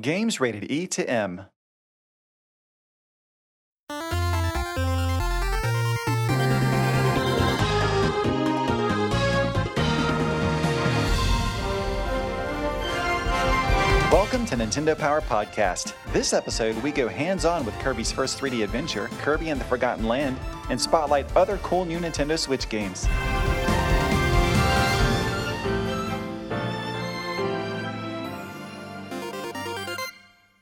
Games rated E to M. Welcome to Nintendo Power Podcast. This episode, we go hands on with Kirby's first 3D adventure, Kirby and the Forgotten Land, and spotlight other cool new Nintendo Switch games.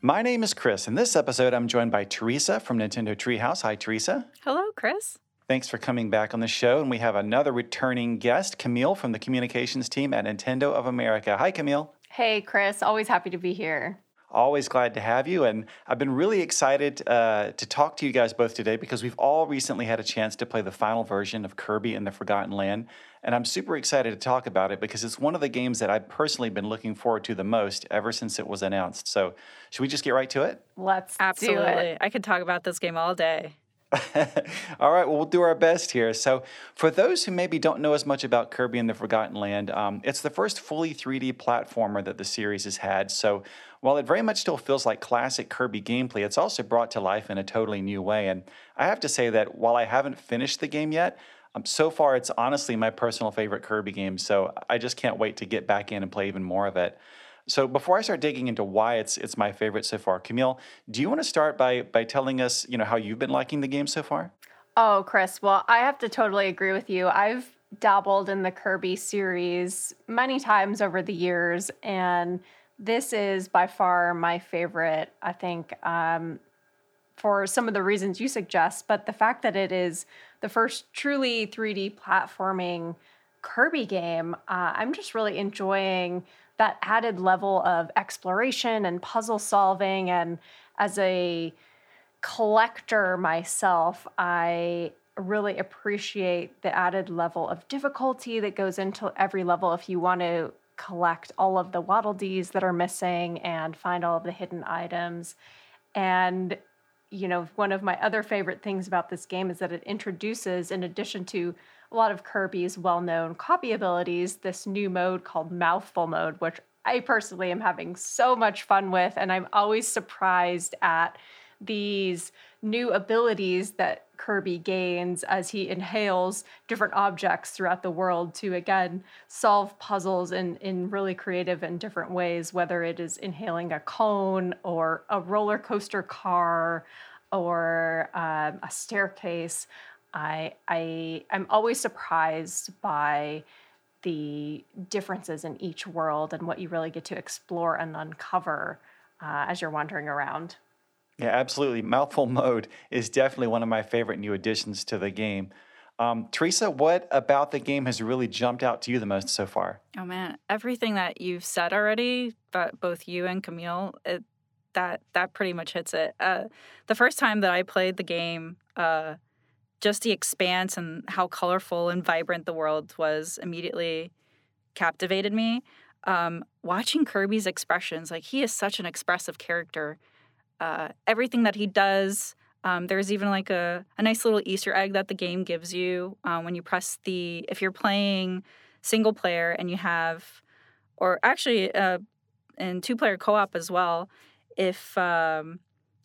My name is Chris. In this episode, I'm joined by Teresa from Nintendo Treehouse. Hi, Teresa. Hello, Chris. Thanks for coming back on the show. And we have another returning guest, Camille from the communications team at Nintendo of America. Hi, Camille. Hey, Chris. Always happy to be here. Always glad to have you. And I've been really excited uh, to talk to you guys both today because we've all recently had a chance to play the final version of Kirby and the Forgotten Land. And I'm super excited to talk about it because it's one of the games that I've personally been looking forward to the most ever since it was announced. So, should we just get right to it? Let's Absolutely. do it. I could talk about this game all day. All right, well, we'll do our best here. So, for those who maybe don't know as much about Kirby and the Forgotten Land, um, it's the first fully 3D platformer that the series has had. So, while it very much still feels like classic Kirby gameplay, it's also brought to life in a totally new way. And I have to say that while I haven't finished the game yet, um, so far it's honestly my personal favorite Kirby game. So, I just can't wait to get back in and play even more of it. So before I start digging into why it's it's my favorite so far, Camille, do you want to start by by telling us, you know, how you've been liking the game so far? Oh, Chris. Well, I have to totally agree with you. I've dabbled in the Kirby series many times over the years, and this is by far my favorite. I think um, for some of the reasons you suggest, but the fact that it is the first truly 3D platforming Kirby game, uh, I'm just really enjoying that added level of exploration and puzzle solving. And as a collector myself, I really appreciate the added level of difficulty that goes into every level if you want to collect all of the waddle dees that are missing and find all of the hidden items. And you know, one of my other favorite things about this game is that it introduces, in addition to a lot of Kirby's well known copy abilities, this new mode called Mouthful Mode, which I personally am having so much fun with. And I'm always surprised at these new abilities that Kirby gains as he inhales different objects throughout the world to again solve puzzles in, in really creative and different ways, whether it is inhaling a cone or a roller coaster car or um, a staircase. I I I'm always surprised by the differences in each world and what you really get to explore and uncover uh, as you're wandering around. Yeah, absolutely. Mouthful mode is definitely one of my favorite new additions to the game. Um, Teresa, what about the game has really jumped out to you the most so far? Oh man, everything that you've said already, but both you and Camille, it, that that pretty much hits it. Uh, the first time that I played the game, uh, just the expanse and how colorful and vibrant the world was immediately captivated me. Um, watching Kirby's expressions, like he is such an expressive character. Uh, everything that he does, um, there's even like a, a nice little Easter egg that the game gives you uh, when you press the, if you're playing single player and you have, or actually uh, in two player co op as well, if, um,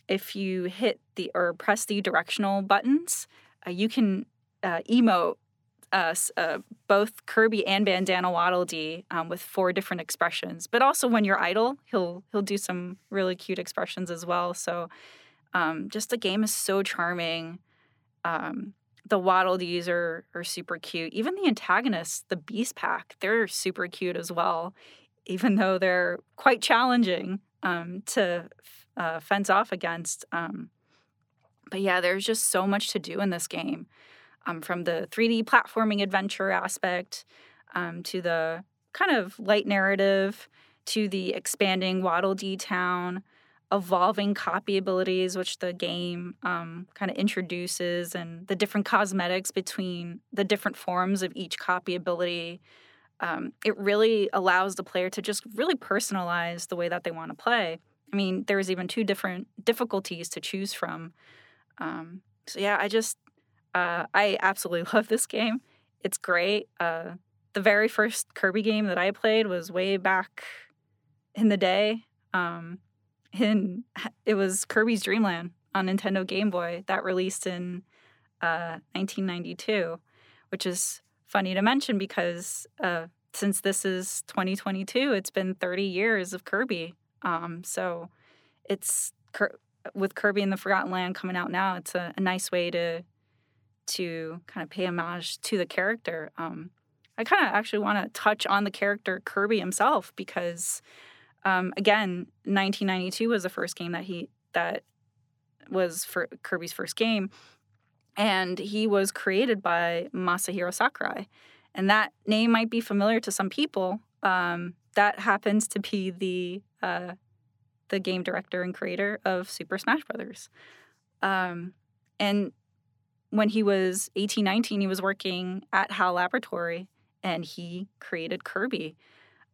if you hit the or press the directional buttons, uh, you can uh, emote uh, uh, both Kirby and Bandana Waddle Dee um, with four different expressions. But also when you're idle, he'll he'll do some really cute expressions as well. So um, just the game is so charming. Um, the Waddle Dees are are super cute. Even the antagonists, the Beast Pack, they're super cute as well. Even though they're quite challenging um, to uh, fence off against. Um, but yeah, there's just so much to do in this game um, from the 3D platforming adventure aspect um, to the kind of light narrative to the expanding Waddle Dee town, evolving copy abilities, which the game um, kind of introduces, and the different cosmetics between the different forms of each copy ability. Um, it really allows the player to just really personalize the way that they want to play. I mean, there's even two different difficulties to choose from. Um, so yeah, I just uh, I absolutely love this game. It's great. Uh, the very first Kirby game that I played was way back in the day. Um, in it was Kirby's Dream Land on Nintendo Game Boy that released in uh, 1992, which is funny to mention because uh, since this is 2022, it's been 30 years of Kirby. Um, so it's with Kirby and the Forgotten Land coming out now. It's a, a nice way to to kind of pay homage to the character. Um, I kind of actually want to touch on the character Kirby himself because, um, again, 1992 was the first game that he that was for Kirby's first game, and he was created by Masahiro Sakurai, and that name might be familiar to some people. Um, that happens to be the uh, the game director and creator of Super Smash Brothers. Um, and when he was 18, 19, he was working at HAL Laboratory and he created Kirby.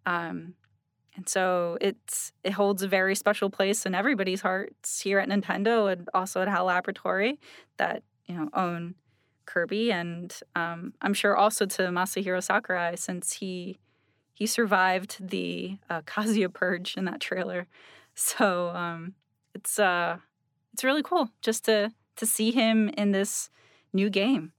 Um, and so it's it holds a very special place in everybody's hearts here at Nintendo and also at HAL Laboratory that you know own Kirby, and um, I'm sure also to Masahiro Sakurai since he he survived the uh, Kazuya purge in that trailer. So um, it's uh, it's really cool just to to see him in this new game.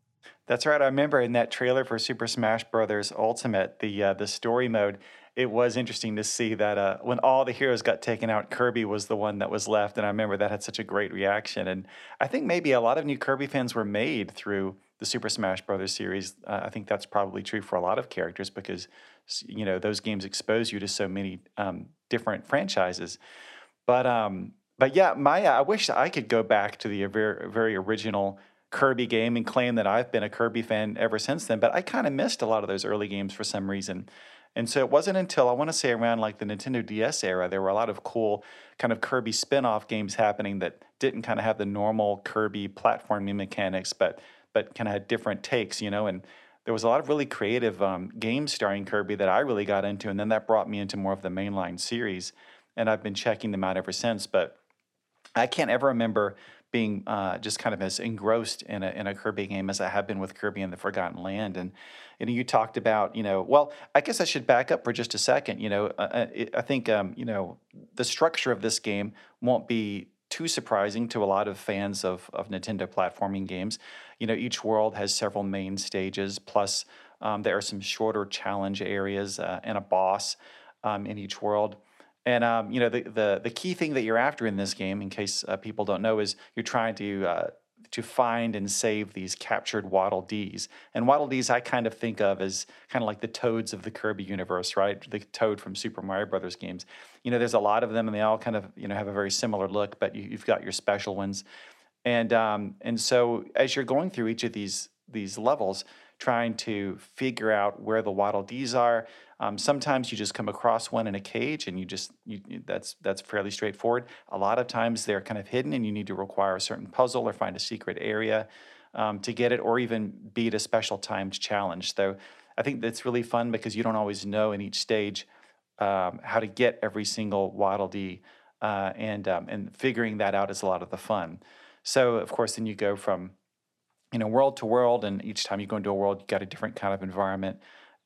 That's right. I remember in that trailer for Super Smash Brothers Ultimate, the uh, the story mode. It was interesting to see that uh, when all the heroes got taken out, Kirby was the one that was left, and I remember that had such a great reaction. And I think maybe a lot of new Kirby fans were made through the Super Smash Brothers series. Uh, I think that's probably true for a lot of characters because you know those games expose you to so many um, different franchises. But um, but yeah, Maya, I wish I could go back to the very very original Kirby game and claim that I've been a Kirby fan ever since then. But I kind of missed a lot of those early games for some reason. And so it wasn't until I want to say around like the Nintendo DS era, there were a lot of cool kind of Kirby spin off games happening that didn't kind of have the normal Kirby platforming mechanics, but but kind of had different takes, you know. And there was a lot of really creative um, games starring Kirby that I really got into. And then that brought me into more of the mainline series. And I've been checking them out ever since. But I can't ever remember being uh, just kind of as engrossed in a, in a Kirby game as I have been with Kirby and the Forgotten Land. And, and you talked about, you know, well, I guess I should back up for just a second. You know, uh, uh I think, um, you know, the structure of this game won't be too surprising to a lot of fans of, of Nintendo platforming games. You know, each world has several main stages, plus um, there are some shorter challenge areas uh, and a boss um, in each world. And um, you know the, the the key thing that you're after in this game, in case uh, people don't know, is you're trying to uh, to find and save these captured Waddle Dees. And Waddle Dees, I kind of think of as kind of like the Toads of the Kirby universe, right? The Toad from Super Mario Brothers games. You know, there's a lot of them, and they all kind of you know have a very similar look, but you, have got your special ones. And um, and so as you're going through each of these these levels, trying to figure out where the Waddle Dees are. Um, sometimes you just come across one in a cage, and you just you, that's that's fairly straightforward. A lot of times they're kind of hidden, and you need to require a certain puzzle or find a secret area um, to get it, or even beat a special timed challenge. So I think that's really fun because you don't always know in each stage um, how to get every single Waddle Dee, uh, and um, and figuring that out is a lot of the fun. So of course, then you go from you know world to world, and each time you go into a world, you got a different kind of environment.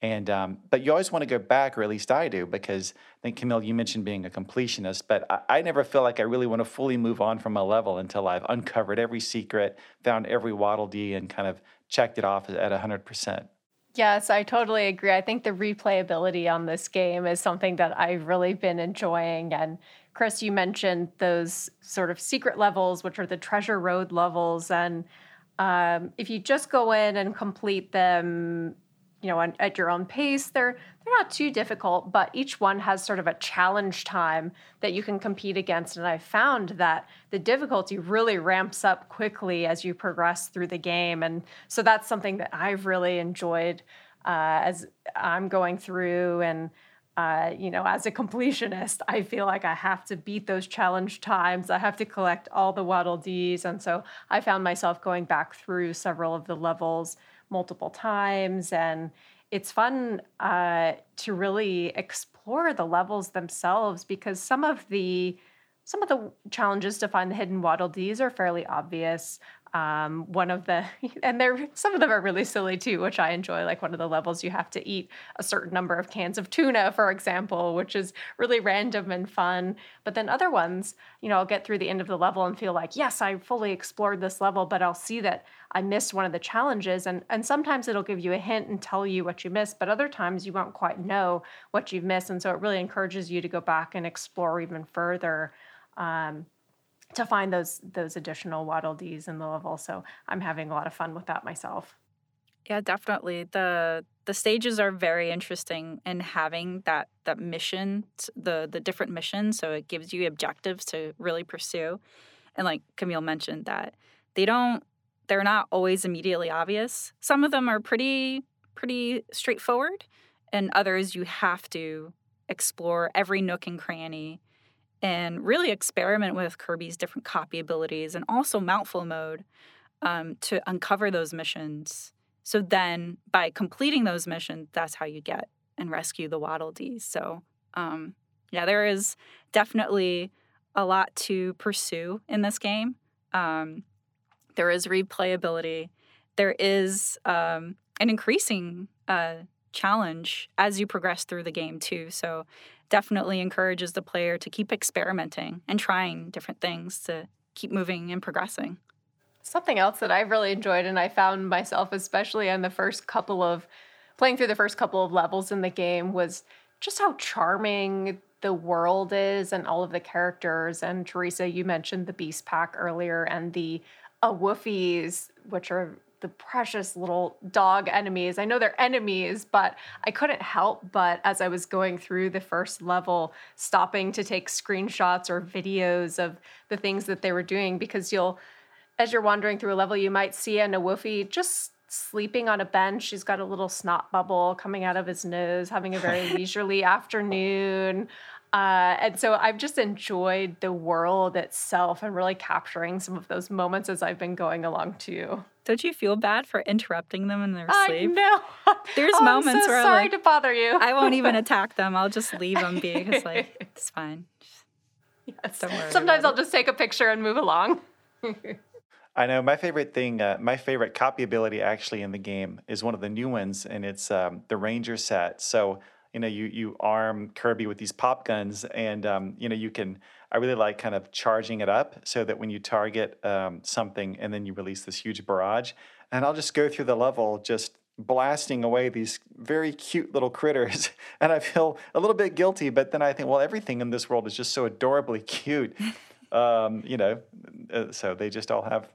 And um, but you always want to go back, or at least I do, because I think Camille, you mentioned being a completionist, but I, I never feel like I really want to fully move on from a level until I've uncovered every secret, found every Waddle Dee, and kind of checked it off at hundred percent. Yes, I totally agree. I think the replayability on this game is something that I've really been enjoying. And Chris, you mentioned those sort of secret levels, which are the treasure road levels, and um, if you just go in and complete them, you know, at your own pace, they're they're not too difficult, but each one has sort of a challenge time that you can compete against. And I found that the difficulty really ramps up quickly as you progress through the game, and so that's something that I've really enjoyed uh, as I'm going through and uh, you know, as a completionist, I feel like I have to beat those challenge times. I have to collect all the Waddle Dees. And so I found myself going back through several of the levels multiple times. And it's fun uh, to really explore the levels themselves because some of the some of the challenges to find the hidden Waddle Dees are fairly obvious. Um, one of the and they're some of them are really silly too, which I enjoy. Like one of the levels, you have to eat a certain number of cans of tuna, for example, which is really random and fun. But then other ones, you know, I'll get through the end of the level and feel like, yes, I fully explored this level, but I'll see that I missed one of the challenges. And and sometimes it'll give you a hint and tell you what you missed, but other times you won't quite know what you've missed. And so it really encourages you to go back and explore even further. Um, to find those those additional waddle dees in the level. So I'm having a lot of fun with that myself. Yeah, definitely. The the stages are very interesting in having that that mission, the the different missions. So it gives you objectives to really pursue. And like Camille mentioned, that they don't they're not always immediately obvious. Some of them are pretty pretty straightforward, and others you have to explore every nook and cranny and really experiment with Kirby's different copy abilities and also mouthful mode um, to uncover those missions. So then, by completing those missions, that's how you get and rescue the Waddle Dees. So, um, yeah, there is definitely a lot to pursue in this game. Um, there is replayability. There is um, an increasing uh, challenge as you progress through the game too. So definitely encourages the player to keep experimenting and trying different things to keep moving and progressing. Something else that I've really enjoyed, and I found myself, especially on the first couple of playing through the first couple of levels in the game, was just how charming the world is and all of the characters. And Teresa, you mentioned the Beast Pack earlier and the Awoofies, which are the precious little dog enemies. I know they're enemies, but I couldn't help but as I was going through the first level, stopping to take screenshots or videos of the things that they were doing because you'll, as you're wandering through a level, you might see a Awoofy just sleeping on a bench. He's got a little snot bubble coming out of his nose, having a very leisurely afternoon. Uh, and so I've just enjoyed the world itself and really capturing some of those moments as I've been going along too. Don't you feel bad for interrupting them in their sleep? No, There's oh, moments so where sorry like, to bother you. I won't even attack them. I'll just leave them be because like it's fine. Yes. Don't worry Sometimes I'll just take a picture and move along. I know my favorite thing, uh, my favorite copy ability actually in the game is one of the new ones, and it's um, the Ranger set. So you know, you you arm Kirby with these pop guns, and um, you know you can. I really like kind of charging it up so that when you target um, something, and then you release this huge barrage, and I'll just go through the level just blasting away these very cute little critters, and I feel a little bit guilty, but then I think, well, everything in this world is just so adorably cute. Um, you know, uh, so they just all have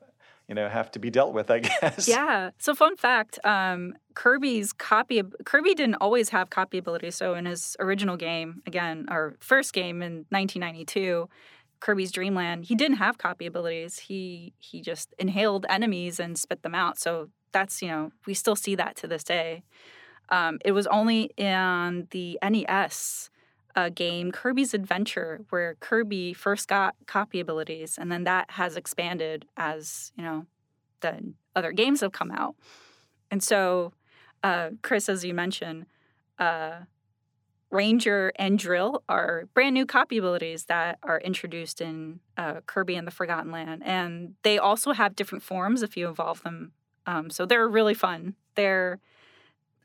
you know have to be dealt with i guess Yeah. So fun fact, um, Kirby's copy Kirby didn't always have copy ability. So in his original game, again, our first game in 1992, Kirby's Dream Land, he didn't have copy abilities. He he just inhaled enemies and spit them out. So that's you know we still see that to this day. Um, it was only in the NES uh, game Kirby's Adventure where Kirby first got copy abilities, and then that has expanded as you know the other games have come out. And so, uh, Chris, as you mentioned, uh, Ranger and Drill are brand new copy abilities that are introduced in uh, Kirby and the Forgotten Land, and they also have different forms if you evolve them. Um, so they're really fun. They're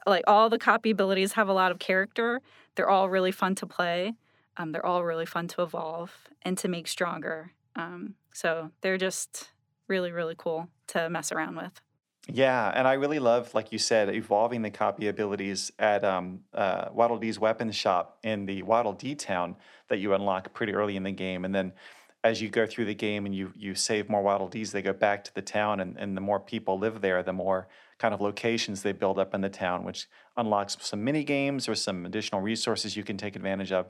like all the copy abilities have a lot of character. They're all really fun to play. Um, they're all really fun to evolve and to make stronger. Um, so they're just really, really cool to mess around with. Yeah, and I really love, like you said, evolving the copy abilities at um, uh, Waddle Dee's weapons shop in the Waddle Dee town that you unlock pretty early in the game. And then as you go through the game and you you save more Waddle Dees, they go back to the town, and, and the more people live there, the more kind of locations they build up in the town, which unlocks some mini games or some additional resources you can take advantage of.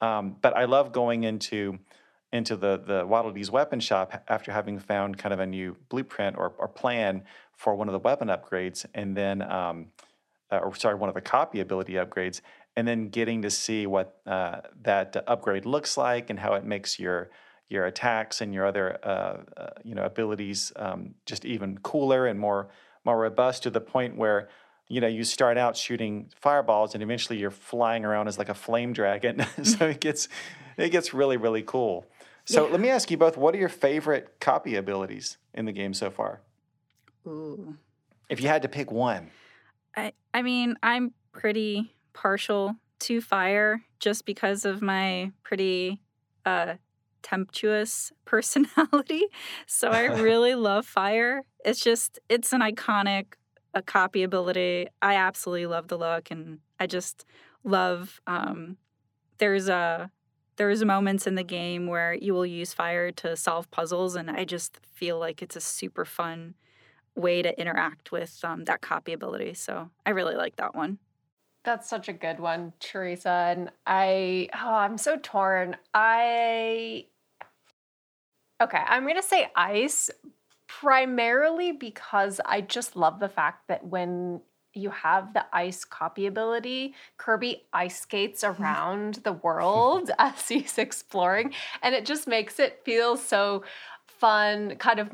Um, but I love going into into the the Waddle Dee's weapon shop after having found kind of a new blueprint or, or plan for one of the weapon upgrades, and then um, uh, or sorry, one of the copy ability upgrades, and then getting to see what uh, that upgrade looks like and how it makes your your attacks and your other uh, uh, you know abilities um, just even cooler and more more robust to the point where you know you start out shooting fireballs and eventually you're flying around as like a flame dragon so it gets it gets really really cool So Yeah. let me ask you both: What are your favorite copy abilities in the game so far? Ooh. If you had to pick one, I I mean, I'm pretty partial to fire just because of my pretty uh tempestuous personality. So I really love fire. It's just it's an iconic a copy ability. I absolutely love the look and I just love um there's a there's moments in the game where you will use fire to solve puzzles and I just feel like it's a super fun way to interact with um, that copy ability. So I really like that one. That's such a good one, Teresa. And I, oh, I'm so torn. I, okay, I'm going to say ice primarily because I just love the fact that when you have the ice copy ability, Kirby ice skates around the world as he's exploring. And it just makes it feel so fun, kind of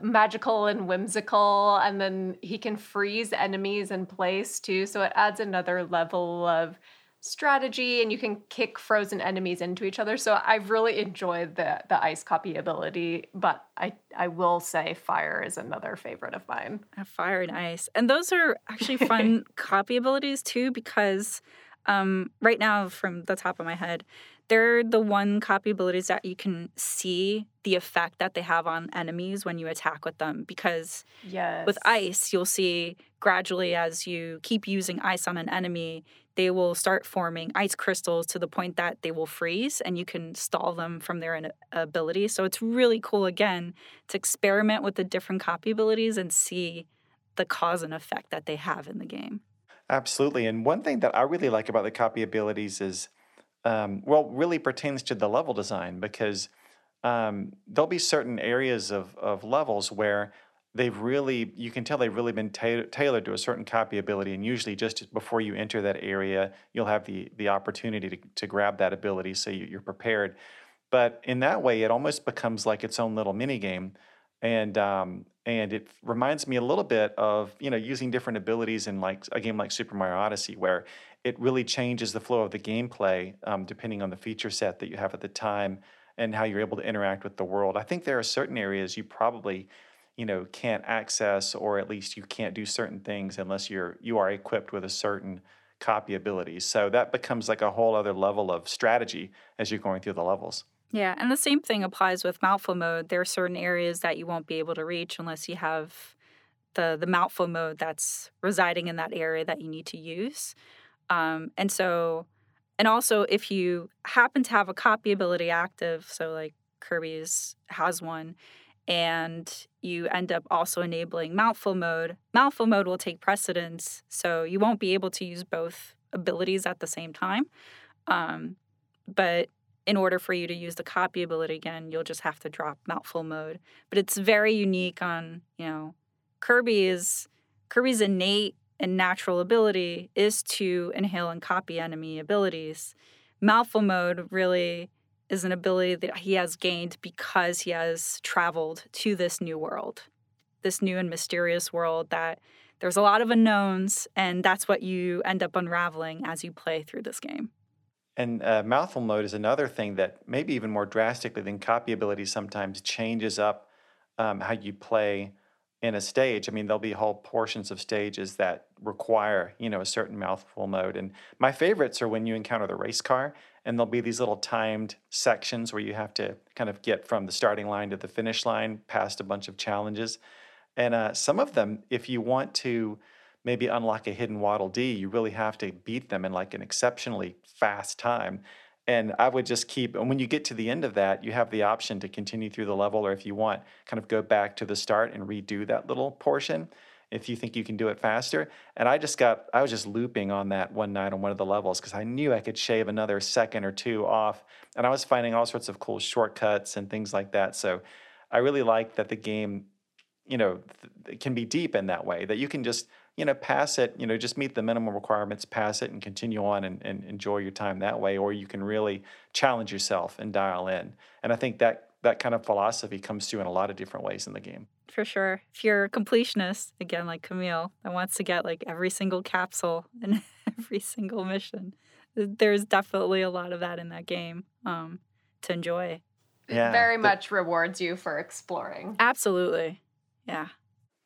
magical and whimsical. And then he can freeze enemies in place too. So it adds another level of strategy and you can kick frozen enemies into each other. So I've really enjoyed the the ice copy ability, but I I will say fire is another favorite of mine. Fire and ice. And those are actually fun copy abilities too, because um, right now, from the top of my head, they're the one copy abilities that you can see the effect that they have on enemies when you attack with them. Because Yes. with ice, you'll see gradually as you keep using ice on an enemy, they will start forming ice crystals to the point that they will freeze and you can stall them from their ability. So it's really cool again to experiment with the different copy abilities and see the cause and effect that they have in the game. absolutely. And one thing that I really like about the copy abilities is, um, well, really pertains to the level design because um, there'll be certain areas of of levels where they've really you can tell they've really been ta- tailored to a certain copy ability and usually just before you enter that area you'll have the the opportunity to, to grab that ability so you, you're prepared but in that way it almost becomes like its own little mini game and um, and it reminds me a little bit of you know using different abilities in like a game like Super Mario Odyssey where it really changes the flow of the gameplay um, depending on the feature set that you have at the time and how you're able to interact with the world. I think there are certain areas you probably you know can't access or at least you can't do certain things unless you're you are equipped with a certain copy ability. So that becomes like a whole other level of strategy as you're going through the levels. Yeah, and the same thing applies with mouthful mode. There are certain areas that you won't be able to reach unless you have the the mouthful mode that's residing in that area that you need to use. Um, and so, and also if you happen to have a copy ability active, so like Kirby's has one, and you end up also enabling mouthful mode, mouthful mode will take precedence. So you won't be able to use both abilities at the same time. Um, but in order for you to use the copy ability again, you'll just have to drop mouthful mode. But it's very unique on, you know, Kirby is Kirby's innate and natural ability is to inhale and copy enemy abilities. Mouthful mode really is an ability that he has gained because he has traveled to this new world, this new and mysterious world that there's a lot of unknowns, and that's what you end up unraveling as you play through this game. And uh, mouthful mode is another thing that maybe even more drastically than copy ability sometimes changes up um, how you play in a stage. I mean, there'll be whole portions of stages that require, you know, a certain mouthful mode. And my favorites are when you encounter the race car and there'll be these little timed sections where you have to kind of get from the starting line to the finish line past a bunch of challenges. And uh, some of them, if you want to maybe unlock a hidden Waddle Dee, you really have to beat them in like an exceptionally fast time. And I would just keep, and when you get to the end of that, you have the option to continue through the level, or if you want, kind of go back to the start and redo that little portion if you think you can do it faster. And I just got, I was just looping on that one night on one of the levels because I knew I could shave another second or two off. And I was finding all sorts of cool shortcuts and things like that. So I really like that the game, you know, th- can be deep in that way, that you can just, you know, pass it, you know, just meet the minimum requirements, pass it and continue on and, and enjoy your time that way. Or you can really challenge yourself and dial in. And I think that that kind of philosophy comes through in a lot of different ways in the game. For sure. If you're a completionist, again, like Camille, that wants to get like every single capsule and every single mission, there's definitely a lot of that in that game um, to enjoy. yeah. very much rewards you for exploring. Absolutely. Yeah.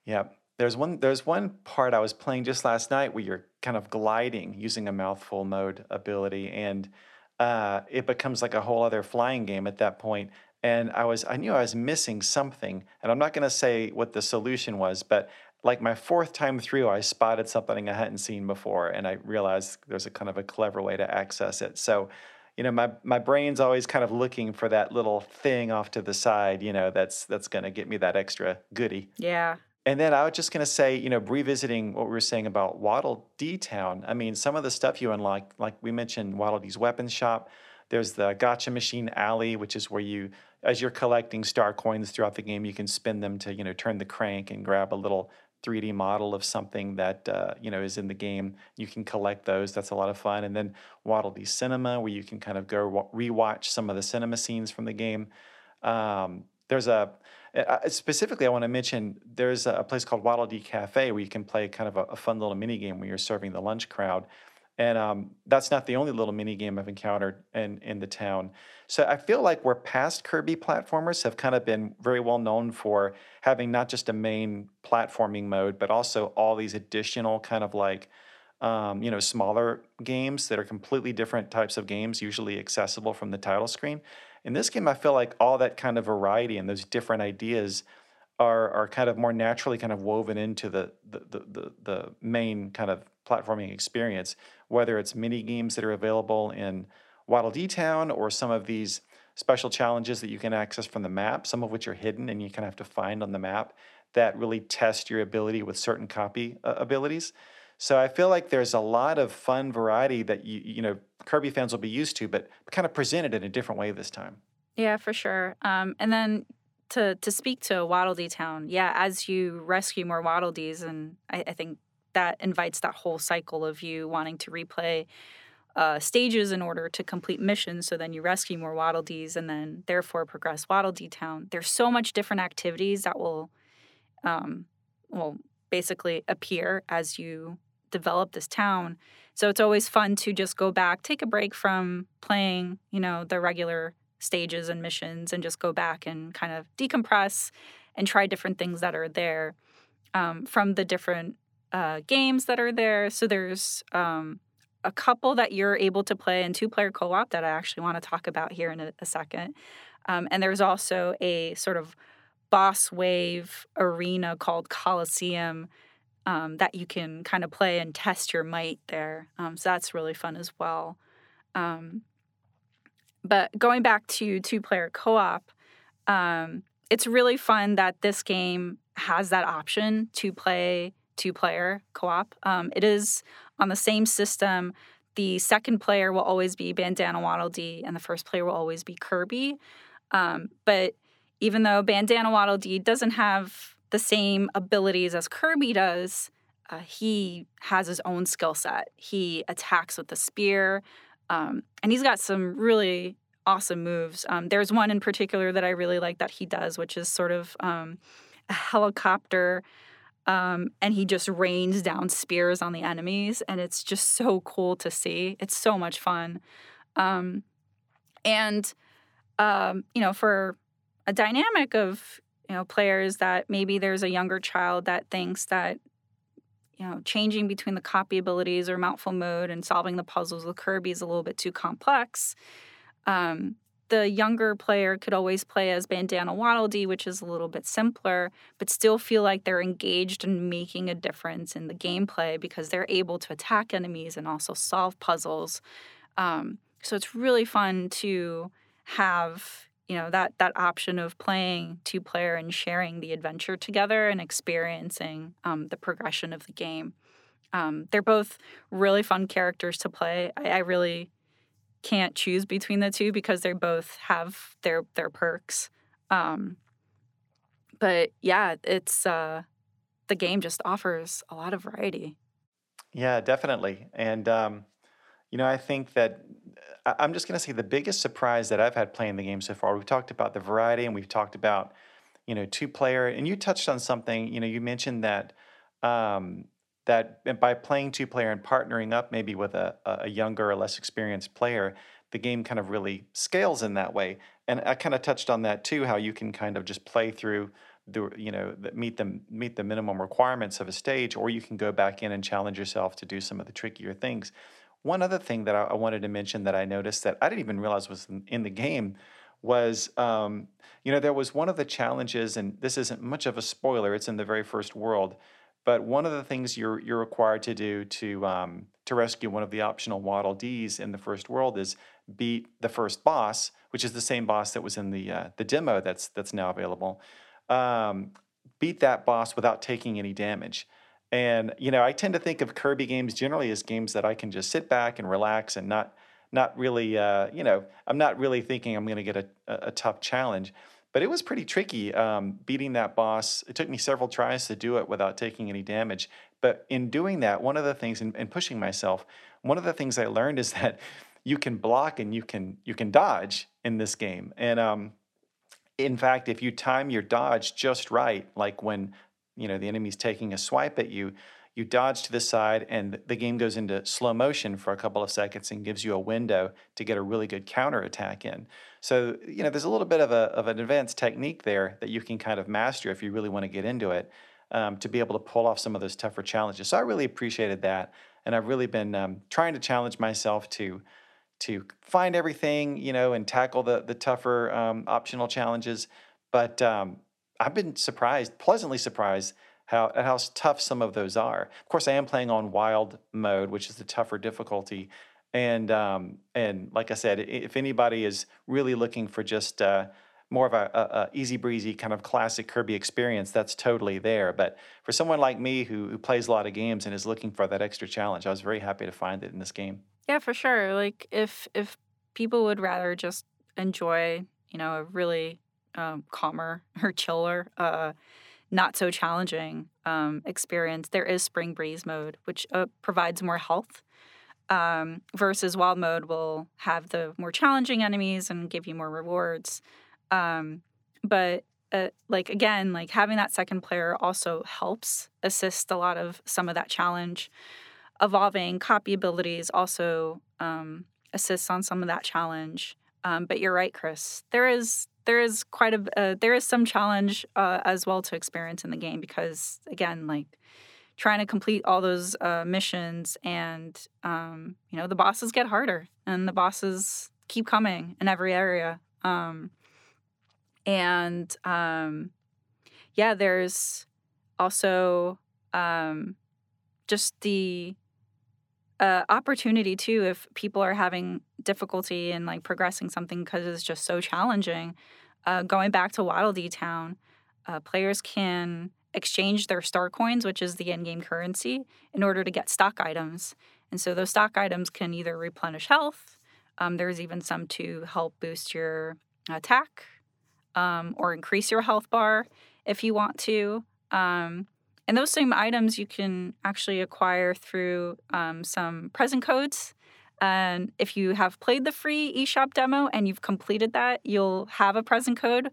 Yeah. There's one there's one part I was playing just last night where you're kind of gliding using a mouthful mode ability and uh, it becomes like a whole other flying game at that point. And I was I knew I was missing something. And I'm not gonna say what the solution was, but like my fourth time through, I spotted something I hadn't seen before, and I realized there's a kind of a clever way to access it. So, you know, my my brain's always kind of looking for that little thing off to the side, you know, that's that's going to get me that extra goodie. Yeah. And then I was just going to say, you know, revisiting what we were saying about Waddle Dee Town. I mean, some of the stuff you unlock, like we mentioned, Waddle Dee's weapons shop. There's the Gotcha Machine Alley, which is where you, as you're collecting star coins throughout the game, you can spin them to, you know, turn the crank and grab a little 3D model of something that uh, you know is in the game. You can collect those. That's a lot of fun. And then Waddle Dee Cinema, where you can kind of go rewatch some of the cinema scenes from the game. Um, there's a specifically I want to mention there's a place called Waddle Dee Cafe where you can play kind of a, a fun little mini game where you're serving the lunch crowd. And um, that's not the only little mini game I've encountered in, in the town. So I feel like where past Kirby platformers have kind of been very well known for having not just a main platforming mode, but also all these additional kind of like, um, you know, smaller games that are completely different types of games, usually accessible from the title screen. In this game, I feel like all that kind of variety and those different ideas are are kind of more naturally kind of woven into the the the, the, the main kind of platforming experience, whether it's mini games that are available in Waddle Dee Town or some of these special challenges that you can access from the map, some of which are hidden and you kind of have to find on the map that really test your ability with certain copy uh, abilities. So I feel like there's a lot of fun variety that you you know Kirby fans will be used to, but kind of presented in a different way this time. Yeah, for sure. Um, and then to to speak to Waddle Dee Town, yeah, as you rescue more Waddle Dees, and I, I think that invites that whole cycle of you wanting to replay uh, stages in order to complete missions. So then you rescue more Waddle Dees and then therefore progress Waddle Dee Town. There's so much different activities that will, um, will basically appear as you develop this town. So it's always fun to just go back, take a break from playing, you know, the regular stages and missions and just go back and kind of decompress and try different things that are there um, from the different uh, games that are there. So there's um, a couple that you're able to play in two player co op that I actually want to talk about here in a, a second. Um, and there's also a sort of boss wave arena called Colosseum um, that you can kind of play and test your might there. Um, so that's really fun as well. Um, but going back to two player co op, um, it's really fun that this game has that option to play two player co op. Um, it is on the same system. The second player will always be Bandana Waddle Dee, and the first player will always be Kirby. Um, but even though Bandana Waddle Dee doesn't have the same abilities as Kirby does, uh, he has his own skill set. He attacks with the spear, um, and he's got some really awesome moves. Um, there's one in particular that I really like that he does, which is sort of um, a helicopter. Um, and he just rains down spears on the enemies, and it's just so cool to see. It's so much fun, um, and um, you know, for a dynamic of you know players that maybe there's a younger child that thinks that you know, changing between the copy abilities or mouthful mode and solving the puzzles with Kirby is a little bit too complex. Um, the younger player could always play as Bandana Waddle Dee, which is a little bit simpler, but still feel like they're engaged and making a difference in the gameplay because they're able to attack enemies and also solve puzzles. Um, so it's really fun to have you know that that option of playing two player and sharing the adventure together and experiencing um, the progression of the game um, they're both really fun characters to play I, I, really can't choose between the two because they both have their their perks um, but yeah it's uh, the game just offers a lot of variety yeah definitely and um, you know i think that I'm just going to say the biggest surprise that I've had playing the game so far. We've talked about the variety, and we've talked about you know two player, and you touched on something. You know, you mentioned that um, that by playing two player and partnering up maybe with a, a younger or less experienced player, the game kind of really scales in that way. and I kind of touched on that too, how you can kind of just play through the you know meet the meet the minimum requirements of a stage, or you can go back in and challenge yourself to do some of the trickier things. One other thing that I, wanted to mention that I noticed that I didn't even realize was in, in the game was um, you know there was one of the challenges, and this isn't much of a spoiler. It's in the very first world, but one of the things you're you're required to do to um, to rescue one of the optional Waddle Dees in the first world is beat the first boss, which is the same boss that was in the uh, the demo that's that's now available. Um, beat that boss without taking any damage. And you know, I tend to think of Kirby games generally as games that I can just sit back and relax and not not really, uh, you know, I'm not really thinking I'm going to get a, a, a, tough challenge. But it was pretty tricky um, beating that boss. It took me several tries to do it without taking any damage. But in doing that, one of the things, and pushing myself, one of the things I learned is that you can block and you can you can dodge in this game. And um, in fact, if you time your dodge just right, like when you know the enemy's taking a swipe at you, you dodge to the side and the game goes into slow motion for a couple of seconds and gives you a window to get a really good counter attack in. So, you know, there's a little bit of, a, of an advanced technique there that you can kind of master if you really want to get into it um, to be able to pull off some of those tougher challenges. So I really appreciated that. And I've really been um, trying to challenge myself to to find everything, you know, and tackle the the tougher um, optional challenges. But um, I've been surprised, pleasantly surprised, how how tough some of those are. Of course, I am playing on wild mode, which is the tougher difficulty. And um, and like I said, if anybody is really looking for just uh, more of a, a, a, easy breezy kind of classic Kirby experience, that's totally there. But for someone like me who, who plays a lot of games and is looking for that extra challenge, I was very happy to find it in this game. Yeah, for sure. Like if if people would rather just enjoy, you know, a really um, calmer or chiller, uh, not so challenging um, experience, there is Spring Breeze mode, which uh, provides more health. Um, versus wild mode will have the more challenging enemies and give you more rewards. Um, but uh, like again, like having that second player also helps assist a lot of some of that challenge evolving copy abilities also um, assists on some of that challenge. Um, but you're right, Chris. There is there is quite a uh, there is some challenge uh, as well to experience in the game because again, like trying to complete all those uh, missions and um, you know the bosses get harder and the bosses keep coming in every area. Um, and um, yeah, there's also um, just the uh, opportunity too if people are having difficulty in like progressing something because it's just so challenging. Uh, going back to Waddle Dee Town, uh, players can exchange their star coins, which is the in-game currency, in order to get stock items. And so those stock items can either replenish health. Um, there's even some to help boost your attack um, or increase your health bar if you want to. Um, and those same items you can actually acquire through um, some present codes. And if you have played the free eShop demo and you've completed that, you'll have a present code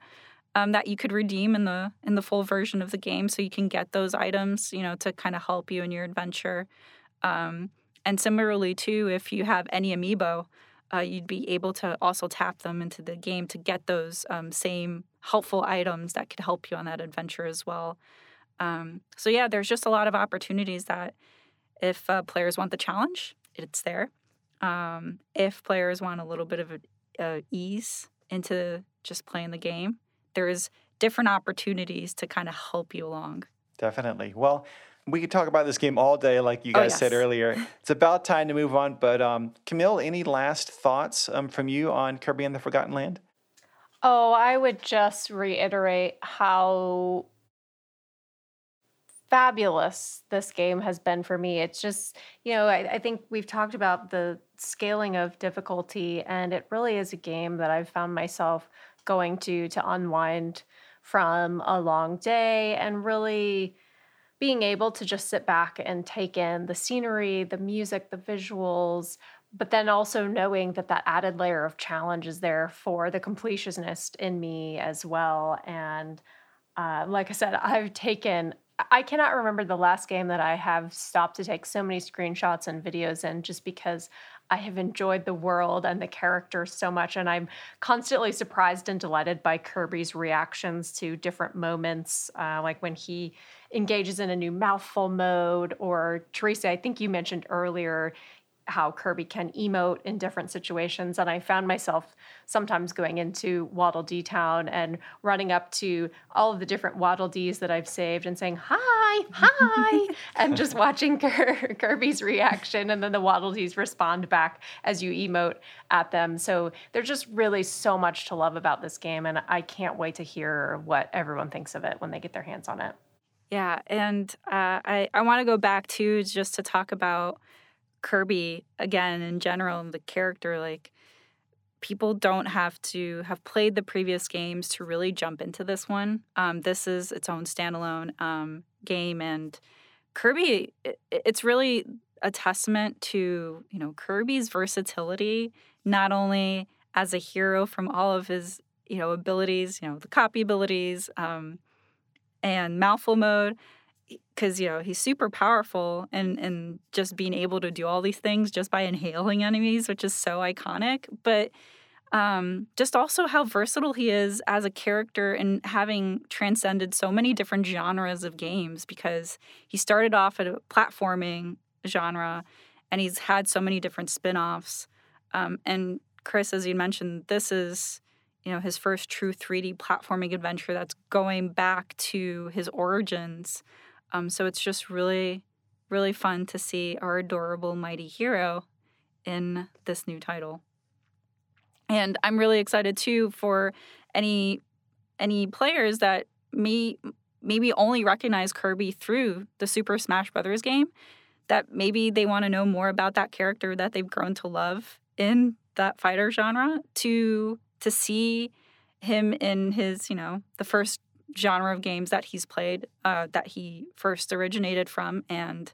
um, that you could redeem in the in the full version of the game, so you can get those items, you know, to kind of help you in your adventure. Um, and similarly, too, if you have any amiibo, uh, you'd be able to also tap them into the game to get those um, same helpful items that could help you on that adventure as well. Um, so yeah, there's just a lot of opportunities that if uh, players want the challenge, it's there. Um, if players want a little bit of a, a ease into just playing the game, there's different opportunities to kind of help you along. Definitely. Well, we could talk about this game all day, like you oh, guys oh, yes. said earlier. It's about time to move on. But um, Camille, any last thoughts um, from you on Kirby and the Forgotten Land? Oh, I would just reiterate how fabulous this game has been for me. It's just, you know, I, I, think we've talked about the scaling of difficulty, and it really is a game that I've found myself going to to unwind from a long day and really being able to just sit back and take in the scenery, the music, the visuals, but then also knowing that that added layer of challenge is there for the completionist in me as well. And uh, like I said, I've taken I cannot remember the last game that I have stopped to take so many screenshots and videos in just because I have enjoyed the world and the characters so much. And I'm constantly surprised and delighted by Kirby's reactions to different moments, uh, like when he engages in a new mouthful mode, or Teresa, I think you mentioned earlier, how Kirby can emote in different situations. And I found myself sometimes going into Waddle Dee Town and running up to all of the different Waddle Dees that I've saved and saying, Hi, hi, and just watching Kirby's reaction. And then the Waddle Dees respond back as you emote at them. So there's just really so much to love about this game. And I can't wait to hear what everyone thinks of it when they get their hands on it. Yeah. And uh, I, I want to go back to just to talk about Kirby again in general the character like people don't have to have played the previous games to really jump into this one. Um, this is its own standalone um, game, and Kirby. It, it's really a testament to you know Kirby's versatility, not only as a hero from all of his you know abilities, you know the copy abilities, um, and mouthful mode, because you know he's super powerful and and just being able to do all these things just by inhaling enemies which is so iconic but um, just also how versatile he is as a character and having transcended so many different genres of games because he started off at a platforming genre and he's had so many different spin-offs um, and chris as you mentioned this is you know his first true 3d platforming adventure that's going back to his origins um, so it's just really, really fun to see our adorable mighty hero in this new title. And I'm really excited too for any any players that may maybe only recognize Kirby through the Super Smash Brothers game that maybe they want to know more about that character that they've grown to love in that fighter genre to to see him in his, you know, the first genre of games that he's played uh, that he first originated from and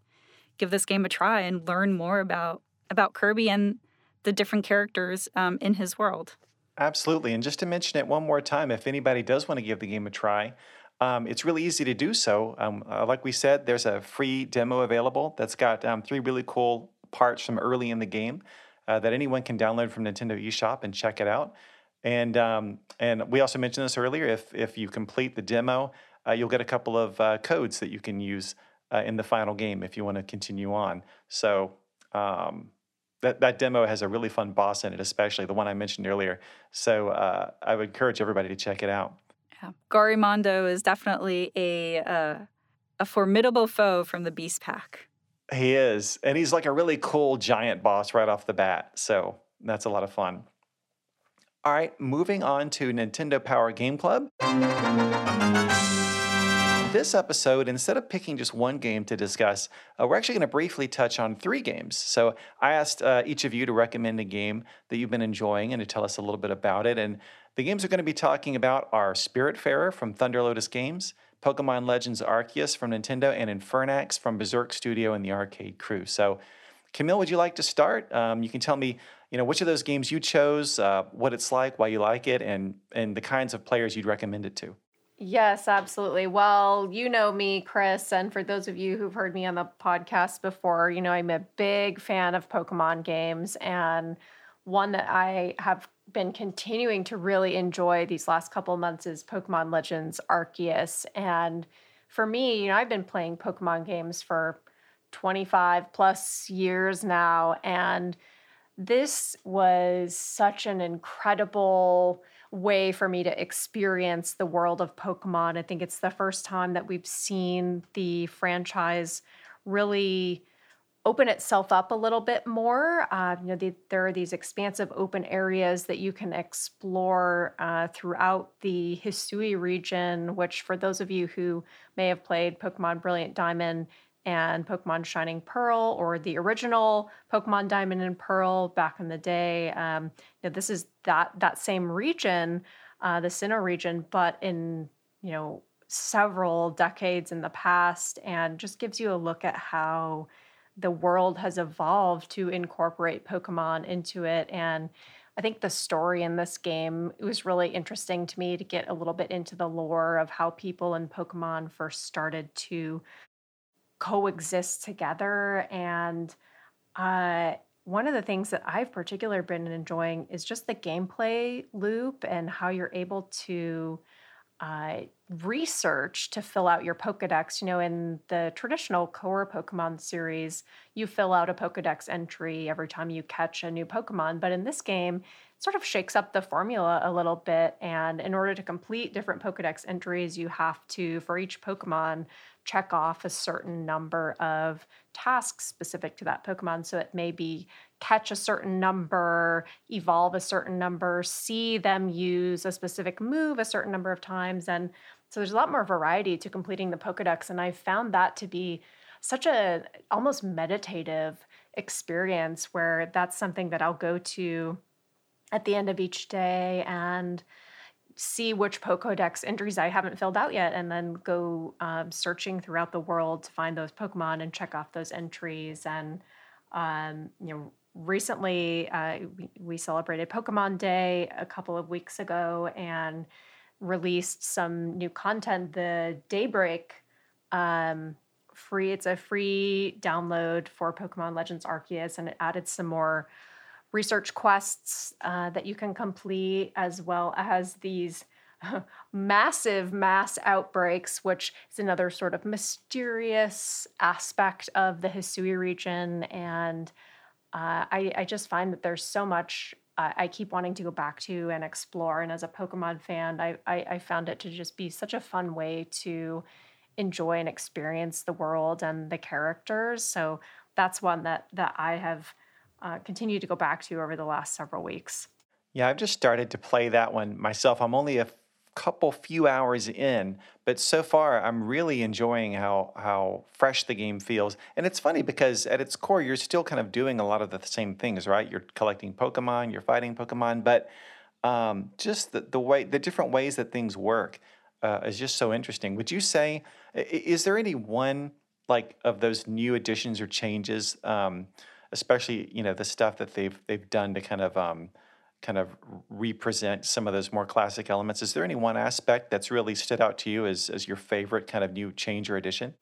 give this game a try and learn more about about Kirby and the different characters um, in his world. Absolutely. And just to mention it one more time, if anybody does want to give the game a try, um, it's really easy to do so. Um, uh, like we said, there's a free demo available that's got um, three really cool parts from early in the game uh, that anyone can download from Nintendo eShop and check it out. And um, and we also mentioned this earlier. If if you complete the demo, uh, you'll get a couple of uh, codes that you can use uh, in the final game if you want to continue on. So um, that that demo has a really fun boss in it, especially the one I mentioned earlier. So uh, I would encourage everybody to check it out. Yeah, Gorimondo is definitely a uh, a formidable foe from the Beast Pack. He is, and he's like a really cool giant boss right off the bat. So that's a lot of fun. All right, moving on to Nintendo Power Game Club. This episode, instead of picking just one game to discuss, uh, we're actually going to briefly touch on three games. So I asked uh, each of you to recommend a game that you've been enjoying and to tell us a little bit about it. And the games we're going to be talking about are Spiritfarer from Thunder Lotus Games, Pokemon Legends Arceus from Nintendo, and Infernax from Berzerk Studio and the Arcade Crew. So, Camille, would you like to start? Um, you can tell me you know, which of those games you chose, uh, what it's like, why you like it, and and the kinds of players you'd recommend it to. Yes, absolutely. Well, you know me, Chris, and for those of you who've heard me on the podcast before, you know I'm a big fan of Pokemon games and one that I have been continuing to really enjoy these last couple months is Pokemon Legends Arceus. And for me, you know, I've been playing Pokemon games for 25 plus years now and this was such an incredible way for me to experience the world of Pokemon. I think it's the first time that we've seen the franchise really open itself up a little bit more. Uh, you know, the, there are these expansive open areas that you can explore uh, throughout the Hisui region, which, for those of you who may have played Pokemon Brilliant Diamond and Pokemon Shining Pearl or the original Pokemon Diamond and Pearl back in the day. Um, you know, this is that that same region, uh, the Sinnoh region, but in you know several decades in the past, and just gives you a look at how the world has evolved to incorporate Pokemon into it. And I think the story in this game it was really interesting to me to get a little bit into the lore of how people in Pokemon first started to coexist together and uh, one of the things that I've particularly been enjoying is just the gameplay loop and how you're able to uh, research to fill out your Pokedex. You know, in the traditional core Pokemon series, you fill out a Pokedex entry every time you catch a new Pokemon. But in this game, it sort of shakes up the formula a little bit. And in order to complete different Pokedex entries, you have to, for each Pokemon, check off a certain number of tasks specific to that Pokemon. So it may be catch a certain number, evolve a certain number, see them use a specific move a certain number of times. And so there's a lot more variety to completing the Pokedex. And I've found that to be such a almost meditative experience where that's something that I'll go to at the end of each day and see which Pokedex entries I haven't filled out yet, and then go um, searching throughout the world to find those Pokemon and check off those entries. And um, you know, recently uh, we, celebrated Pokemon Day a couple of weeks ago and released some new content. The Daybreak um, free. It's a free download for Pokemon Legends Arceus, and it added some more research quests uh, that you can complete, as well as these massive mass outbreaks, which is another sort of mysterious aspect of the Hisui region. And uh, I, I, just find that there's so much uh, I keep wanting to go back to and explore. And as a Pokemon fan, I, I, I found it to just be such a fun way to enjoy and experience the world and the characters. So that's one that that I have uh, continue to go back to over the last several weeks. Yeah, I've just started to play that one myself. I'm only a couple few hours in, but so far I'm really enjoying how how fresh the game feels. And it's funny because at its core you're still kind of doing a lot of the same things, right? You're collecting Pokemon, you're fighting Pokemon, but um, just the, the way the different ways that things work uh, is just so interesting. Would you say is there any one like of those new additions or changes? Um, especially you know the stuff that they've they've done to kind of um, kind of represent some of those more classic elements. Is there any one aspect that's really stood out to you as as your favorite kind of new change or addition?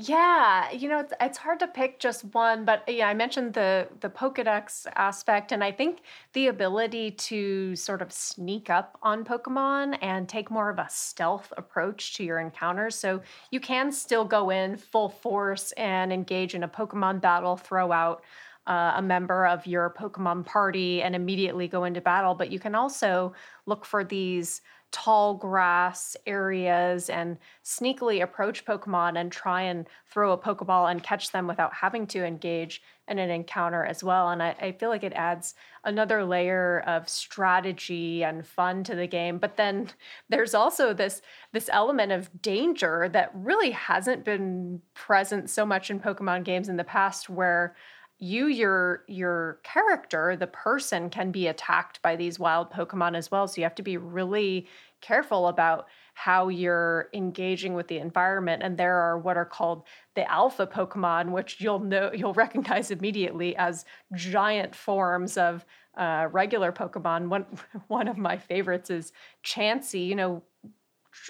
Yeah, you know, it's, it's hard to pick just one, but yeah, I mentioned the the Pokédex aspect, and I think the ability to sort of sneak up on Pokemon and take more of a stealth approach to your encounters. So you can still go in full force and engage in a Pokemon battle, throw out uh, a member of your Pokemon party, and immediately go into battle. But you can also look for these tall grass areas and sneakily approach Pokemon and try and throw a Pokeball and catch them without having to engage in an encounter as well. And I, I, feel like it adds another layer of strategy and fun to the game. But then there's also this this element of danger that really hasn't been present so much in Pokemon games in the past where you your your character the person can be attacked by these wild pokemon as well. So you have to be really careful about how you're engaging with the environment. And there are what are called the alpha pokemon which you'll know you'll recognize immediately as giant forms of uh, regular pokemon. One one of my favorites is chansey. You know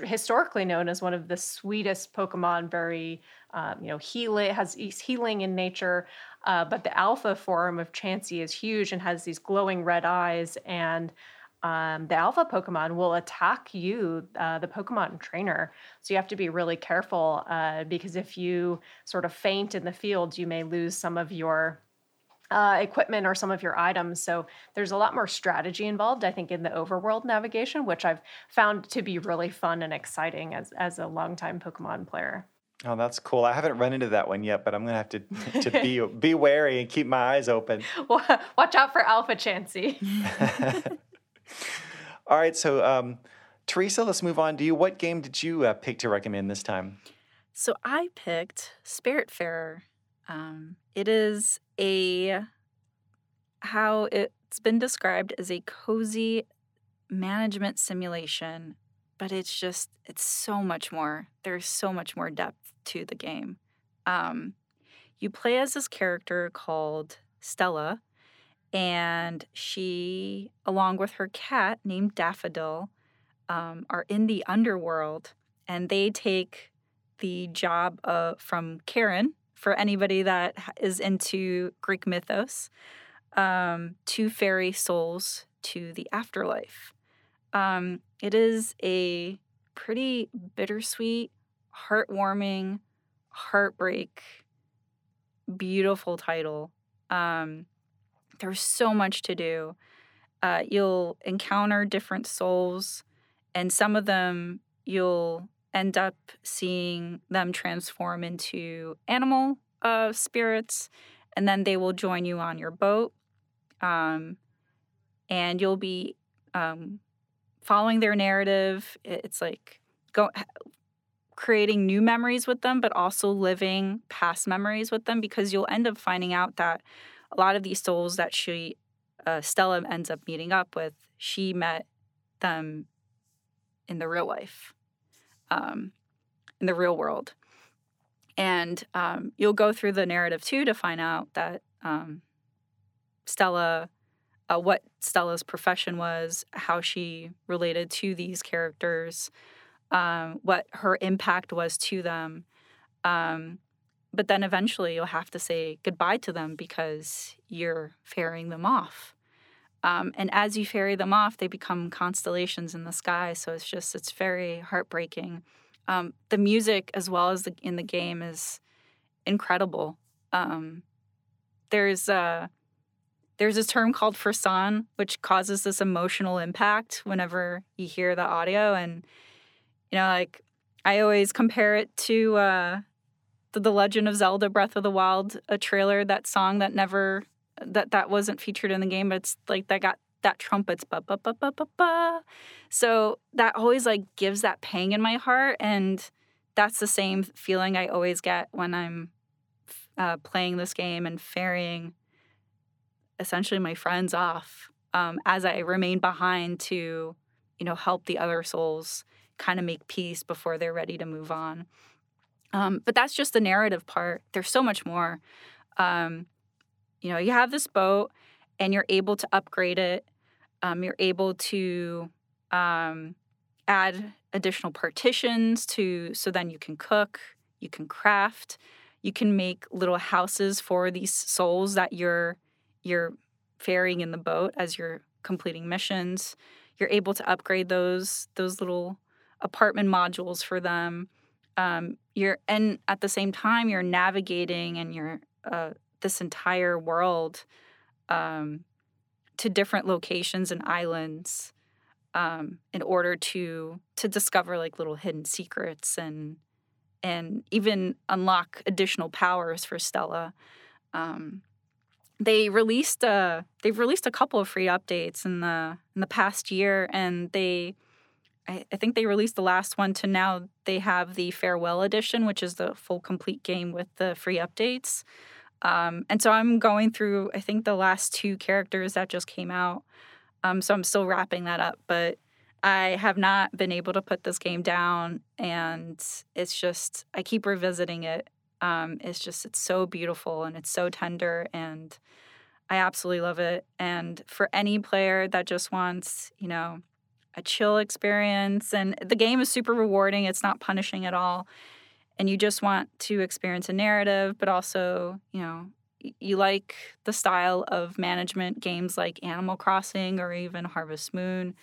historically known as one of the sweetest pokemon very um, you know healing has healing in nature uh, but the alpha form of Chansey is huge and has these glowing red eyes. And um, the alpha Pokemon will attack you, uh, the Pokemon trainer. So you have to be really careful uh, because if you sort of faint in the field, you may lose some of your uh, equipment or some of your items. So there's a lot more strategy involved, I think, in the overworld navigation, which I've found to be really fun and exciting as, as a longtime Pokemon player. Oh, that's cool. I haven't run into that one yet, but I'm gonna have to to be be wary and keep my eyes open. Watch out for Alpha Chansey. All right, so um, Teresa, let's move on to you. What game did you uh, pick to recommend this time? So I picked Spiritfarer. Um, it is a how it's been described as a cozy management simulation but it's just it's so much more there's so much more depth to the game. Um, you play as this character called stella and she along with her cat named daffodil um, are in the underworld and they take the job of, from Charon for anybody that is into Greek mythos, um, to ferry souls to the afterlife. Um, it is a pretty bittersweet, heartwarming, heartbreak, beautiful title. Um, there's so much to do. Uh, you'll encounter different souls, and some of them you'll end up seeing them transform into animal uh, spirits, and then they will join you on your boat. Um, and you'll be um, following their narrative. It's like go creating new memories with them, but also living past memories with them because you'll end up finding out that a lot of these souls that she uh, Stella ends up meeting up with, she met them in the real life, um, in the real world. And um, you'll go through the narrative too to find out that um, Stella, uh, what Stella's profession was, how she related to these characters, um, what her impact was to them. Um, but then eventually you'll have to say goodbye to them because you're ferrying them off. Um, and as you ferry them off, they become constellations in the sky. So it's just, it's very heartbreaking. Um, the music, as well as the, in the game, is incredible. Um, there's a, there's this term called frisson, which causes this emotional impact whenever you hear the audio. And, you know, like I always compare it to uh, the, the Legend of Zelda Breath of the Wild, a trailer, that song that never that that wasn't featured in the game, but it's like that got that trumpets ba ba ba ba ba ba. So that always like gives that pang in my heart, and that's the same feeling I always get when I'm uh, playing this game and ferrying essentially my friends off um, as I remain behind to you know help the other souls kind of make peace before they're ready to move on. Um, but that's just the narrative part. There's so much more. Um, you know, you have this boat and you're able to upgrade it. Um, you're able to um, add additional partitions to so then you can cook, you can craft, you can make little houses for these souls that you're you're ferrying in the boat as you're completing missions. You're able to upgrade those those little apartment modules for them. Um, you're and at the same time you're navigating and you're uh, this entire world um, to different locations and islands um, in order to to discover like little hidden secrets and and even unlock additional powers for Stella. Um, they released a they've released a couple of free updates in the in the past year, and they I, I think they released the last one to now they have the farewell edition, which is the full complete game with the free updates. Um, and so I'm going through, I think, the last two characters that just came out. Um, so I'm still wrapping that up. But I have not been able to put this game down. And it's just, I keep revisiting it. Um, it's just, it's so beautiful and it's so tender. And I absolutely love it. And for any player that just wants, you know, a chill experience, and the game is super rewarding, it's not punishing at all and you just want to experience a narrative, but also, you know, you like the style of management games like Animal Crossing or even Harvest Moon.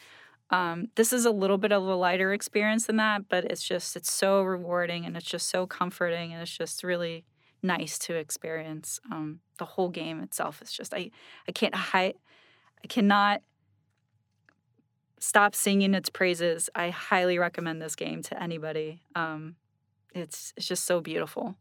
Um, this is a little bit of a lighter experience than that, but it's just it's so rewarding and it's just so comforting and it's just really nice to experience. Um, the whole game itself is just I I can't I, I cannot stop singing its praises. I highly recommend this game to anybody. Um, it's it's just so beautiful.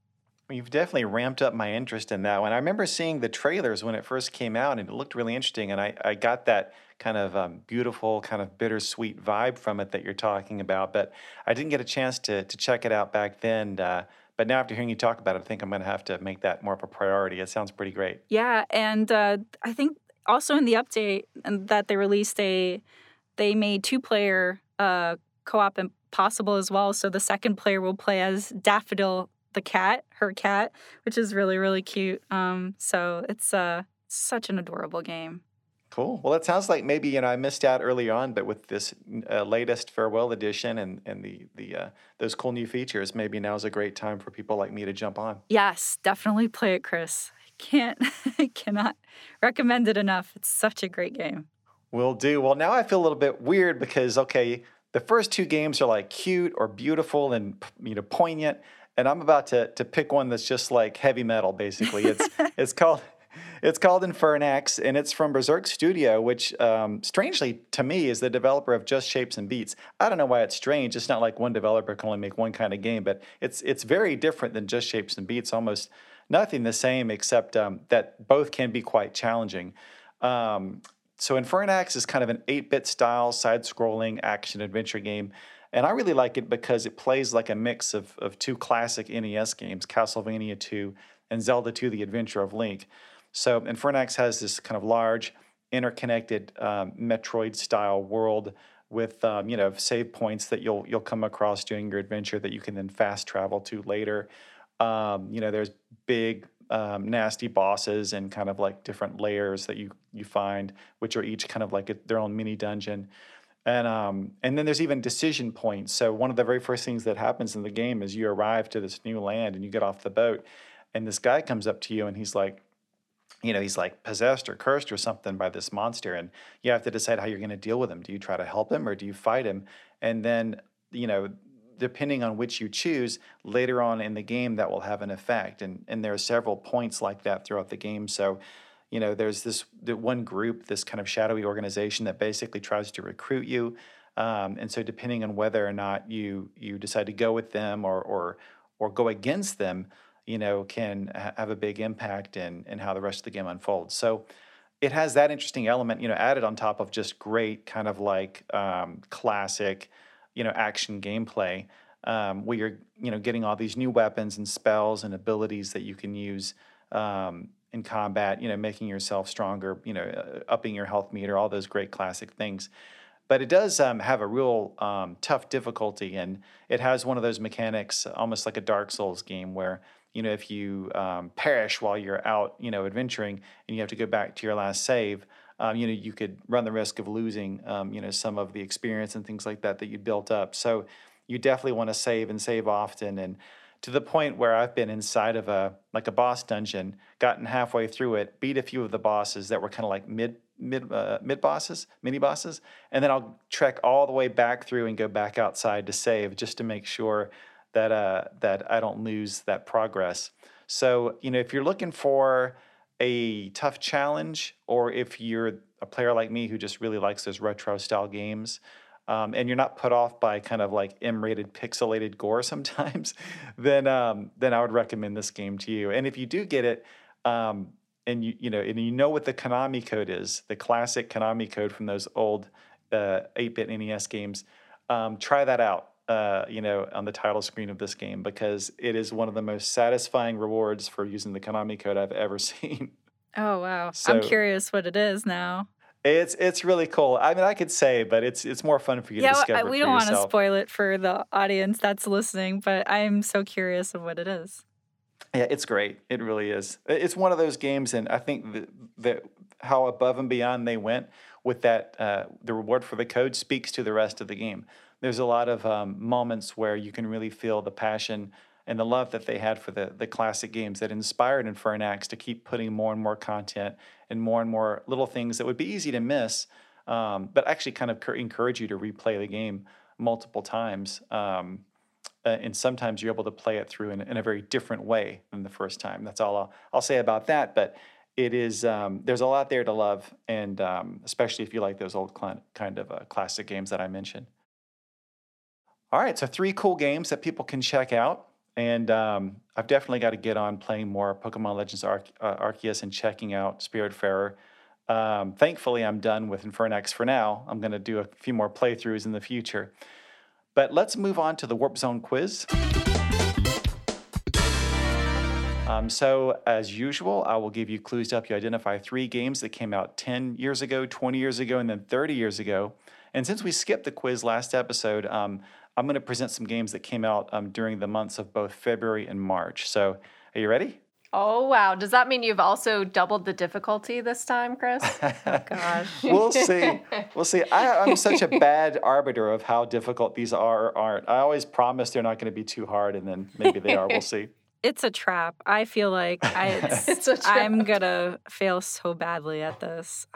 You've definitely ramped up my interest in that one. I remember seeing the trailers when it first came out, and it looked really interesting. And I, I got that kind of um, beautiful, kind of bittersweet vibe from it that you're talking about. But I didn't get a chance to to check it out back then. Uh, but now, after hearing you talk about it, I think I'm going to have to make that more of a priority. It sounds pretty great. Yeah, and uh, I think also in the update that they released, they they made two player uh, co-op and possible as well. So the second player will play as Daffodil the cat, her cat, which is really really cute. Um, so it's uh, such an adorable game. Cool. Well, it sounds like maybe you know I missed out early on, but with this uh, latest farewell edition and and the the uh, those cool new features, maybe now is a great time for people like me to jump on. Yes, definitely play it, Chris. I can't, I cannot recommend it enough. It's such a great game. Will do. Well, now I feel a little bit weird because okay, the first two games are like cute or beautiful and you know poignant, and I'm about to to pick one that's just like heavy metal. Basically, it's it's called it's called Infernax, and it's from Berzerk Studio, which, um, strangely to me, is the developer of Just Shapes and Beats. I don't know why it's strange. It's not like one developer can only make one kind of game, but it's it's very different than Just Shapes and Beats. Almost nothing the same, except um, that both can be quite challenging. Um, so Infernax is kind of an 8-bit style side-scrolling action adventure game. And I really like it because it plays like a mix of, of two classic NES games, Castlevania 2 and Zelda 2 The Adventure of Link. So Infernax has this kind of large, interconnected um, Metroid-style world with um, you know save points that you'll you'll come across during your adventure that you can then fast travel to later. Um, you know, there's big um, nasty bosses and kind of like different layers that you you find, which are each kind of like a, their own mini dungeon. And um, and then there's even decision points. So one of the very first things that happens in the game is you arrive to this new land and you get off the boat, and this guy comes up to you and he's like, you know, he's like possessed or cursed or something by this monster. And you have to decide how you're going to deal with him. Do you try to help him or do you fight him? And then, you know, depending on which you choose, later on in the game, that will have an effect. And, and there are several points like that throughout the game. So, you know, there's this the one group, this kind of shadowy organization that basically tries to recruit you. Um, and so, depending on whether or not you you decide to go with them or or or go against them, you know, can ha- have a big impact in in how the rest of the game unfolds. So it has that interesting element, you know, added on top of just great kind of like um, classic, you know, action gameplay. Um, where you're, you know, getting all these new weapons and spells and abilities that you can use um, in combat. You know, making yourself stronger. You know, uh, upping your health meter. All those great classic things but it does um, have a real um, tough difficulty and it has one of those mechanics almost like a dark souls game where you know, if you um, perish while you're out, you know, adventuring and you have to go back to your last save, um, you know, you could run the risk of losing, um, you know, some of the experience and things like that that you built up. So you definitely want to save and save often. And to the point where I've been inside of a like a boss dungeon, gotten halfway through it, beat a few of the bosses that were kind of like mid mid uh, mid bosses, mini bosses, and then I'll trek all the way back through and go back outside to save just to make sure that uh, that I don't lose that progress. So you know, if you're looking for a tough challenge, or if you're a player like me who just really likes those retro style games, um, and you're not put off by kind of like M-rated pixelated gore sometimes, then um, then I would recommend this game to you. And if you do get it, um, and you you know and you know what the Konami code is, the classic Konami code from those old uh, 8-bit NES games, um, try that out uh, you know, on the title screen of this game because it is one of the most satisfying rewards for using the Konami code I've ever seen. Oh wow! So, I'm curious what it is now. It's it's really cool. I mean, I could say, but it's it's more fun for you yeah, to discover. Yeah, we don't want to spoil it for the audience that's listening, but I'm so curious of what it is. Yeah, it's great. It really is. It's one of those games, and I think that, that how above and beyond they went with that, uh, the reward for the code speaks to the rest of the game there's a lot of um, moments where you can really feel the passion and the love that they had for the, the classic games that inspired Infernax to keep putting more and more content and more and more little things that would be easy to miss, um, but actually kind of encourage you to replay the game multiple times. Um, and sometimes you're able to play it through in, in, a very different way than the first time. That's all I'll, I'll say about that. But it is um, there's a lot there to love, and um, especially if you like those old cl- kind of uh, classic games that I mentioned. All right, so three cool games that people can check out. And um, I've definitely got to get on playing more Pokemon Legends uh, Arceus and checking out Spiritfarer. Um, thankfully, I'm done with Infernax for now. I'm going to do a few more playthroughs in the future. But let's move on to the Warp Zone quiz. Um, so, as usual, I will give you clues to help you identify three games that came out 10 years ago, 20 years ago, and then 30 years ago. And since we skipped the quiz last episode, um, I'm going to present some games that came out um, during the months of both February and March. So, are you ready? Oh wow! Does that mean you've also doubled the difficulty this time, Chris? Gosh. we'll see. We'll see. I, I'm such a bad arbiter of how difficult these are or aren't. I always promise they're not going to be too hard, and then maybe they are. We'll see. It's a trap. I feel like I, it's, It's a trap. I'm gonna fail so badly at this.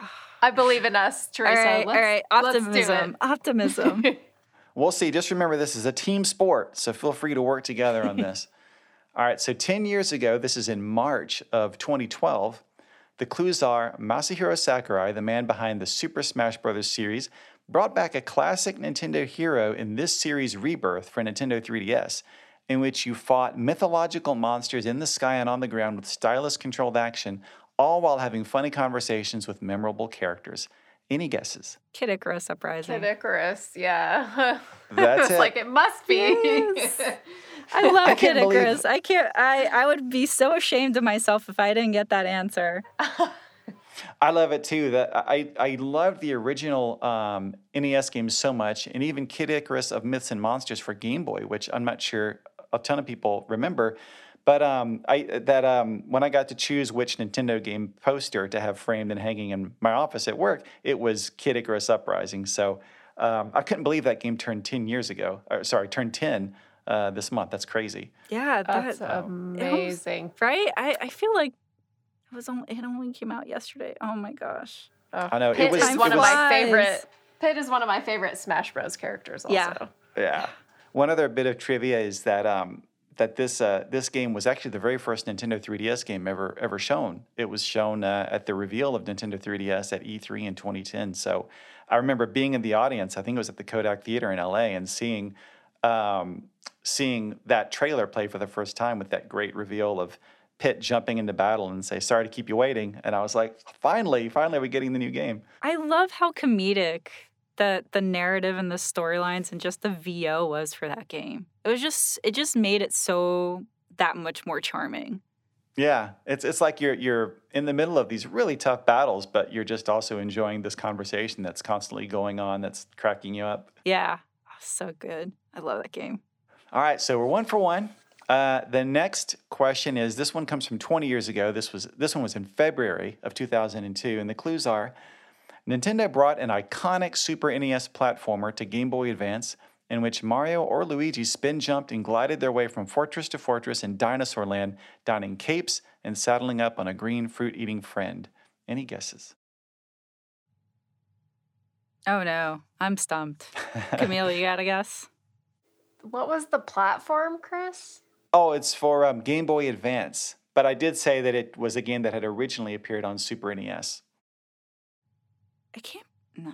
I believe in us, Teresa. right, all Let's- right. let's do it. Optimism. Optimism. We'll see. Just remember, this is a team sport, so feel free to work together on this. All right, so 10 years ago, this is in March of 2012, the clues are Masahiro Sakurai, the man behind the Super Smash Bros. series, brought back a classic Nintendo hero in this series Rebirth for Nintendo 3DS, in which you fought mythological monsters in the sky and on the ground with stylus controlled action, all while having funny conversations with memorable characters. Any guesses? Kid Icarus Uprising. Kid Icarus, yeah. That's it's it. like it must be. Yes. I love I Kid can't believe- Icarus. I can't. I I would be so ashamed of myself if I didn't get that answer. I love it too. That I I loved the original um, NES games so much, and even Kid Icarus of Myths and Monsters for Game Boy, which I'm not sure a ton of people remember. But um, I that um, when I got to choose which Nintendo game poster to have framed and hanging in my office at work, it was Kid Icarus Uprising. So um, I couldn't believe that game turned 10 years ago. Or, sorry, turned 10 uh, this month. That's crazy. Yeah, That's that amazing. right. I I feel like it was only it only came out yesterday. Oh my gosh. Oh, I know, it Pit was- is it one of was- my favorite. Pit is one of my favorite Smash Bros. characters. Also. Yeah. Yeah. One other bit of trivia is that um, that this uh, this game was actually the very first Nintendo 3DS game ever ever shown. It was shown uh, at the reveal of Nintendo 3DS at E3 in 2010. So I remember being in the audience. I think it was at the Kodak Theater in LA and seeing um, seeing that trailer play for the first time with that great reveal of Pit jumping into battle and say, "Sorry to keep you waiting." And I was like, "Finally, finally, we're getting the new game." I love how comedic the the narrative and the storylines and just the VO was for that game. It was just it just made it so that much more charming. Yeah, it's it's like you're you're in the middle of these really tough battles, but you're just also enjoying this conversation that's constantly going on, that's cracking you up. Yeah. Oh, so good. I love that game. All right, so we're one for one. Uh, the next question is this one comes from 20 years ago. This was this one was in February of 2002, and the clues are: Nintendo brought an iconic Super NES platformer to Game Boy Advance, in which Mario or Luigi spin jumped and glided their way from fortress to fortress in Dinosaur Land, donning capes and saddling up on a green fruit-eating friend. Any guesses? Oh no, I'm stumped. Camille, you got a guess? What was the platform, Chris? Oh, it's for um, Game Boy Advance. But I did say that it was a game that had originally appeared on Super NES. I can't. No.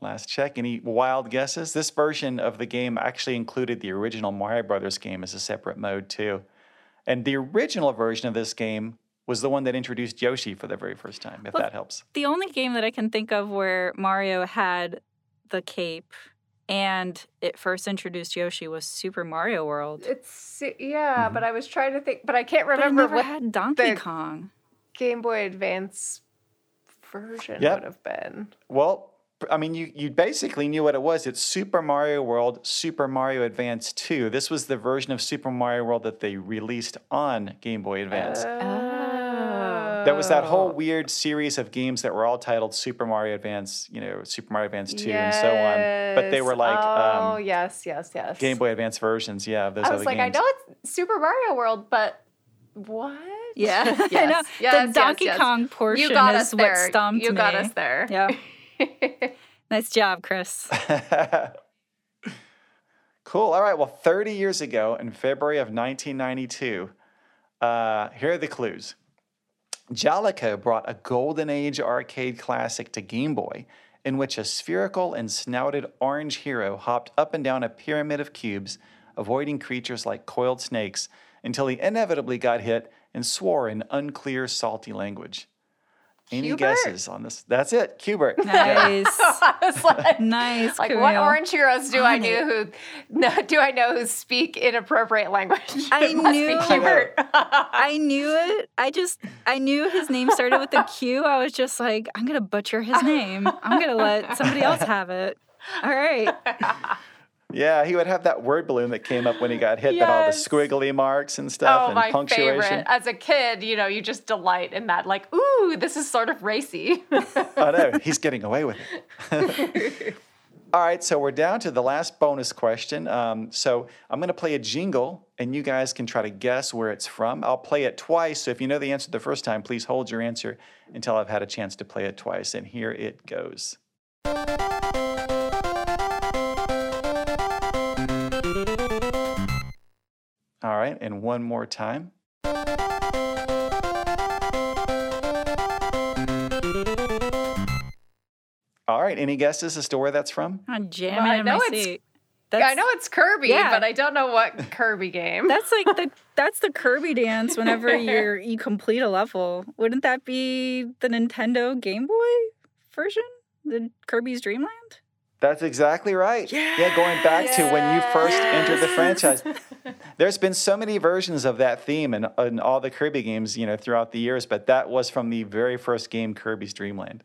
Last check. Any wild guesses? This version of the game actually included the original Mario Brothers game as a separate mode too. And the original version of this game was the one that introduced Yoshi for the very first time, if Well, that helps. The only game that I can think of where Mario had the cape and it first introduced Yoshi was Super Mario World. It's yeah, Mhm. but I was trying to think, but I can't But it remember never what had Donkey the- Kong. Game Boy Advance version Yep. would have been. Well, I mean, you, you basically knew what it was. It's Super Mario World, Super Mario Advance 2. This was the version of Super Mario World that they released on Game Boy Advance. There was that whole Oh. weird series of games that were all titled Super Mario Advance, you know, Super Mario Advance 2 and so on. But they were like oh um, yes, yes, yes. Game Boy Advance versions, yeah, of those I was like, games. I know it's Super Mario World, but what? Yeah, I know. yes, yes, the Donkey yes. Kong portion You got is us what there. stumped You got me. us there. Yeah. Nice job, Chris. cool. All right. Well, 30 years ago, in February of 1992, uh, here are the clues. Jaleco brought a Golden Age arcade classic to Game Boy, in which a spherical and snouted orange hero hopped up and down a pyramid of cubes, avoiding creatures like coiled snakes, until he inevitably got hit and swore in unclear, salty language. Any Hubert? guesses on this? That's it, Q*bert. Nice. I was like, nice. like what orange heroes do I On know who no, do I know who speak inappropriate language? I It knew- Hubert. I knew it. I just I knew his name started with a Q. I was just like, I'm gonna butcher his name. I'm gonna let somebody else have it. All right. Yeah, he would have that word balloon that came up when he got hit, that all the squiggly marks and stuff Oh, and my punctuation. favorite. As a kid, you know, you just delight in that. Like, ooh, this is sort of racy. I know, he's getting away with it. All right, so we're down to the last bonus question. Um, so I'm going to play a jingle, and you guys can try to guess where it's from. I'll play it twice. So if you know the answer the first time, please hold your answer until I've had a chance to play it twice. And here it goes. All right, and one more time. All right, any guesses as to where that's from? I'm jamming Well, I in know my it's- seat. I know it's Kirby, Yeah. but I don't know what Kirby game. That's like the that's the Kirby dance whenever you're you complete a level. Wouldn't that be the Nintendo Game Boy version? The Kirby's Dream Land? That's exactly right. Yeah, going back to when you first entered the franchise. There's been so many versions of that theme in, in all the Kirby games, you know, throughout the years, but that was from the very first game, Kirby's Dream Land.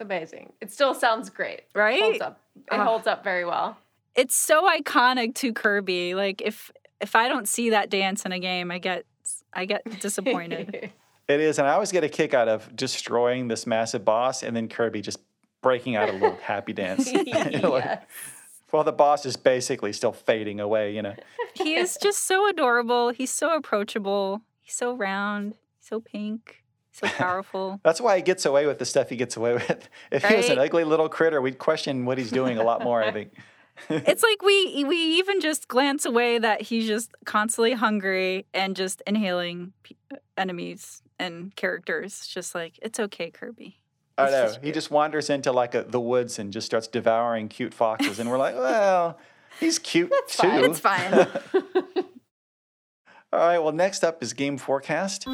Amazing. It still sounds great. Right? It Holds up. It Ah. holds up very well. It's so iconic to Kirby. Like if if I don't see that dance in a game, I get I get disappointed. It is, and I always get a kick out of destroying this massive boss and then Kirby just breaking out a little happy dance. Like, yes. While the boss is basically still fading away, you know. he is just so adorable. He's so approachable. He's so round. so pink. So powerful. That's why he gets away with the stuff he gets away with. If he was an ugly little critter, we'd question what he's doing a lot more, I think. it's like we we even just glance away that he's just constantly hungry and just inhaling pe- uh, enemies and characters. Just like it's okay, Kirby. I know. He just wanders into like a, the woods and just starts devouring cute foxes. And we're like, well, he's cute That's too. fine. It's fine. All right. Well, next up is game forecast.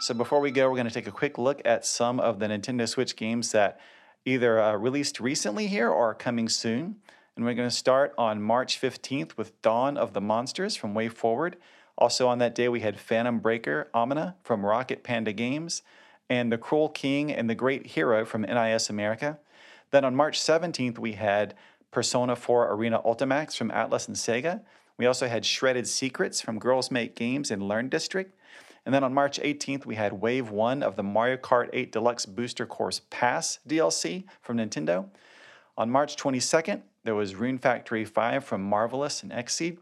So before we go, we're going to take a quick look at some of the Nintendo Switch games that either uh, released recently here or are coming soon. And we're going to start on March 15th with Dawn of the Monsters from WayForward. Also on that day, we had Phantom Breaker Omnia from Rocket Panda Games and The Cruel King and the Great Hero from NIS America. Then on March 17th, we had Persona 4 Arena Ultimax from Atlus and Sega. We also had Shredded Secrets from Girls Make Games and Learn District. And then on March 18th, we had Wave 1 of the Mario Kart 8 Deluxe Booster Course Pass DLC from Nintendo. On March 22nd, there was Rune Factory 5 from Marvelous and Xseed.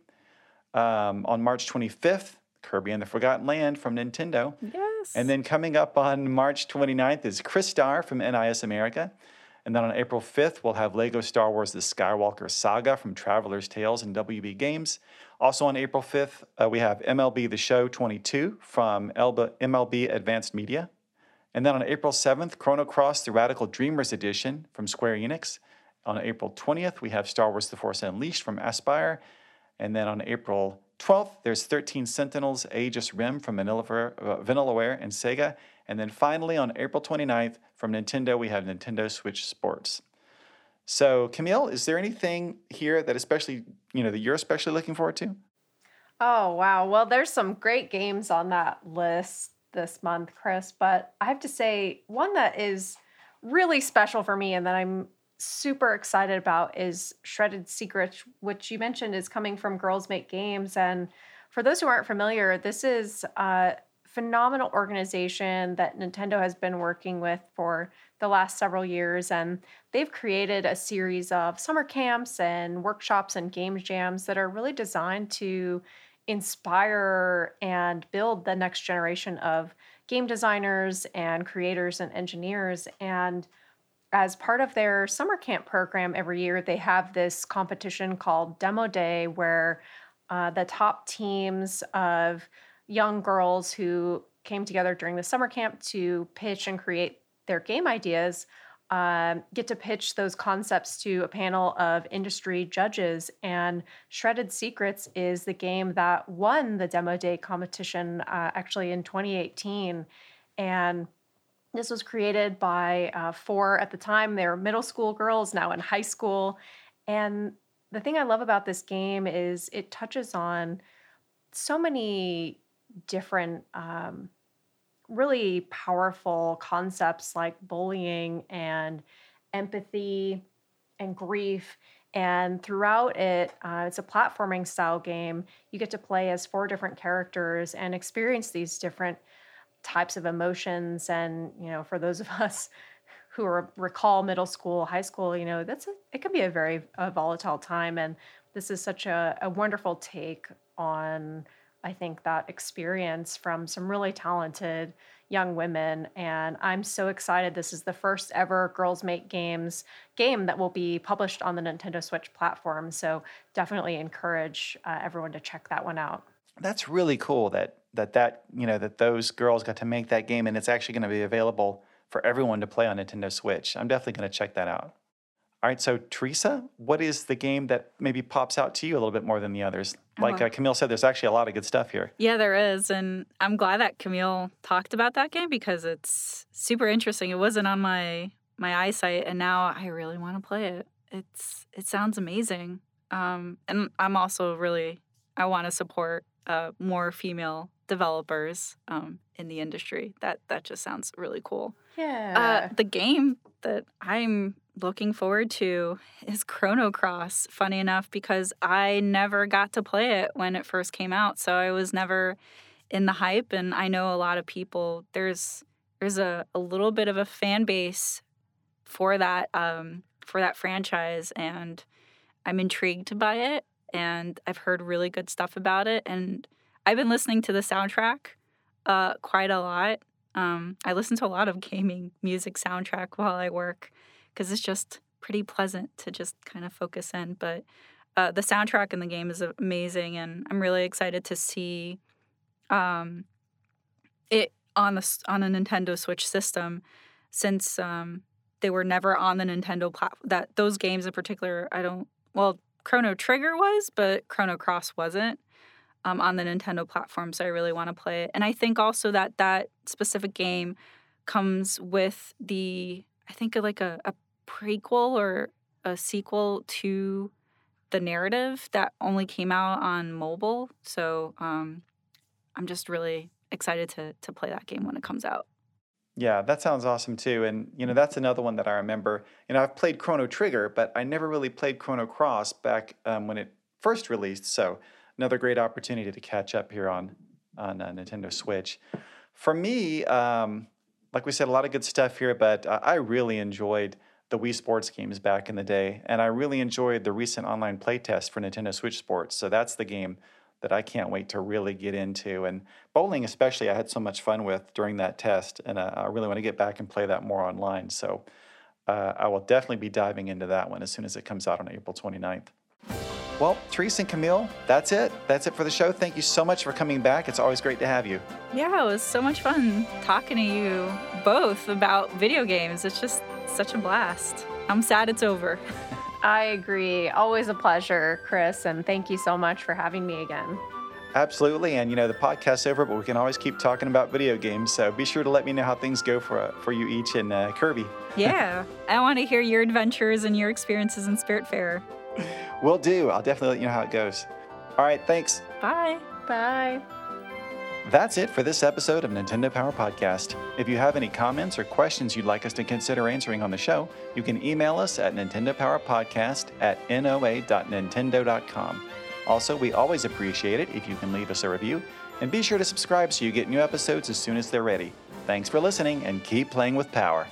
Um, on March 25th, Kirby and the Forgotten Land from Nintendo. yes. And then coming up on March 29th is Crystar from NIS America. And then on April 5th, we'll have Lego Star Wars The Skywalker Saga from Traveller's Tales and WB Games. Also on April 5th, uh, we have MLB The Show 22 from Elba, MLB Advanced Media. And then on April 7th, Chrono Cross The Radical Dreamers Edition from Square Enix. On April 20th, we have Star Wars The Force Unleashed from Aspyr. And then on April 12th, there's 13 Sentinels Aegis Rim from Vanillaware, uh, Vanillaware and Sega. And then finally, on April 29th, from Nintendo, we have Nintendo Switch Sports. So, Camille, is there anything here that especially, you know, that you're especially looking forward to? Oh, wow. Well, there's some great games on that list this month, Chris, but I have to say, one that is really special for me and that I'm super excited about is Shredded Secrets, which you mentioned is coming from Girls Make Games. And for those who aren't familiar, this is a phenomenal organization that Nintendo has been working with for the last several years. And they've created a series of summer camps and workshops and game jams that are really designed to inspire and build the next generation of game designers and creators and engineers. And as part of their summer camp program every year, they have this competition called Demo Day where uh, the top teams of young girls who came together during the summer camp to pitch and create their game ideas um, get to pitch those concepts to a panel of industry judges. And Shredded Secrets is the game that won the Demo Day competition uh, actually in 2018. And this was created by uh, four at the time, they were middle school girls, now in high school. And the thing I love about this game is it touches on so many different um, really powerful concepts like bullying and empathy and grief. And throughout it, uh, it's a platforming style game. You get to play as four different characters and experience these different types of emotions. And, you know, for those of us who are, recall middle school, high school, you know, that's a, it can be a very a volatile time. And this is such a, a wonderful take on, I think, that experience from some really talented young women. And I'm so excited. This is the first ever Girls Make Games game that will be published on the Nintendo Switch platform. So definitely encourage uh, everyone to check that one out. That's really cool that that that you know that those girls got to make that game and it's actually going to be available for everyone to play on Nintendo Switch. I'm definitely going to check that out. All right, so Teresa, what is the game that maybe pops out to you a little bit more than the others? Like uh, Camille said, there's actually a lot of good stuff here. Yeah, there is. And I'm glad that Camille talked about that game because it's super interesting. It wasn't on my my eyesight and now I really want to play it. It's it sounds amazing. Um, and I'm also really I want to support uh, more female developers um, in the industry. That that just sounds really cool. Yeah. Uh, the game that I'm looking forward to is Chrono Cross. Funny enough, because I never got to play it when it first came out, so I was never in the hype. And I know a lot of people. There's there's a, a little bit of a fan base for that um, for that franchise, and I'm intrigued by it. And I've heard really good stuff about it, and I've been listening to the soundtrack uh, quite a lot. Um, I listen to a lot of gaming music soundtrack while I work because it's just pretty pleasant to just kind of focus in. But uh, the soundtrack in the game is amazing, and I'm really excited to see um, it on the on a Nintendo Switch system, since um, they were never on the Nintendo platform. That those games in particular, I don't. Well, Chrono Trigger was, but Chrono Cross wasn't. Um, on the Nintendo platform, so I really want to play it. And I think also that that specific game comes with the I think like a, a prequel or a sequel to the narrative that only came out on mobile. So um, I'm just really excited to to play that game when it comes out. Yeah, that sounds awesome too. And you know, that's another one that I remember. You know, I've played Chrono Trigger, but I never really played Chrono Cross back um, when it first released. So another great opportunity to catch up here on on uh, Nintendo Switch. For me, um, like we said, a lot of good stuff here, but I really enjoyed the Wii Sports games back in the day, and I really enjoyed the recent online playtest for Nintendo Switch Sports. So that's the game that I can't wait to really get into. And bowling, especially, I had so much fun with during that test, and uh, I really want to get back and play that more online. So uh, I will definitely be diving into that one as soon as it comes out on April 29th. Well, Teresa and Camille, that's it. That's it for the show. Thank you so much for coming back. It's always great to have you. Yeah, it was so much fun talking to you both about video games. It's just such a blast. I'm sad it's over. I agree. Always a pleasure, Chris, and thank you so much for having me again. Absolutely, and you know the podcast's over, but we can always keep talking about video games. So be sure to let me know how things go for uh, for you each in uh, Kirby. yeah, I want to hear your adventures and your experiences in Spiritfarer. Will do. I'll definitely let you know how it goes. All right, thanks. Bye. Bye. That's it for this episode of Nintendo Power Podcast. If you have any comments or questions you'd like us to consider answering on the show, you can email us at nintendopowerpodcast at noa.nintendo.com. Also, we always appreciate it if you can leave us a review, and be sure to subscribe so you get new episodes as soon as they're ready. Thanks for listening, and keep playing with power.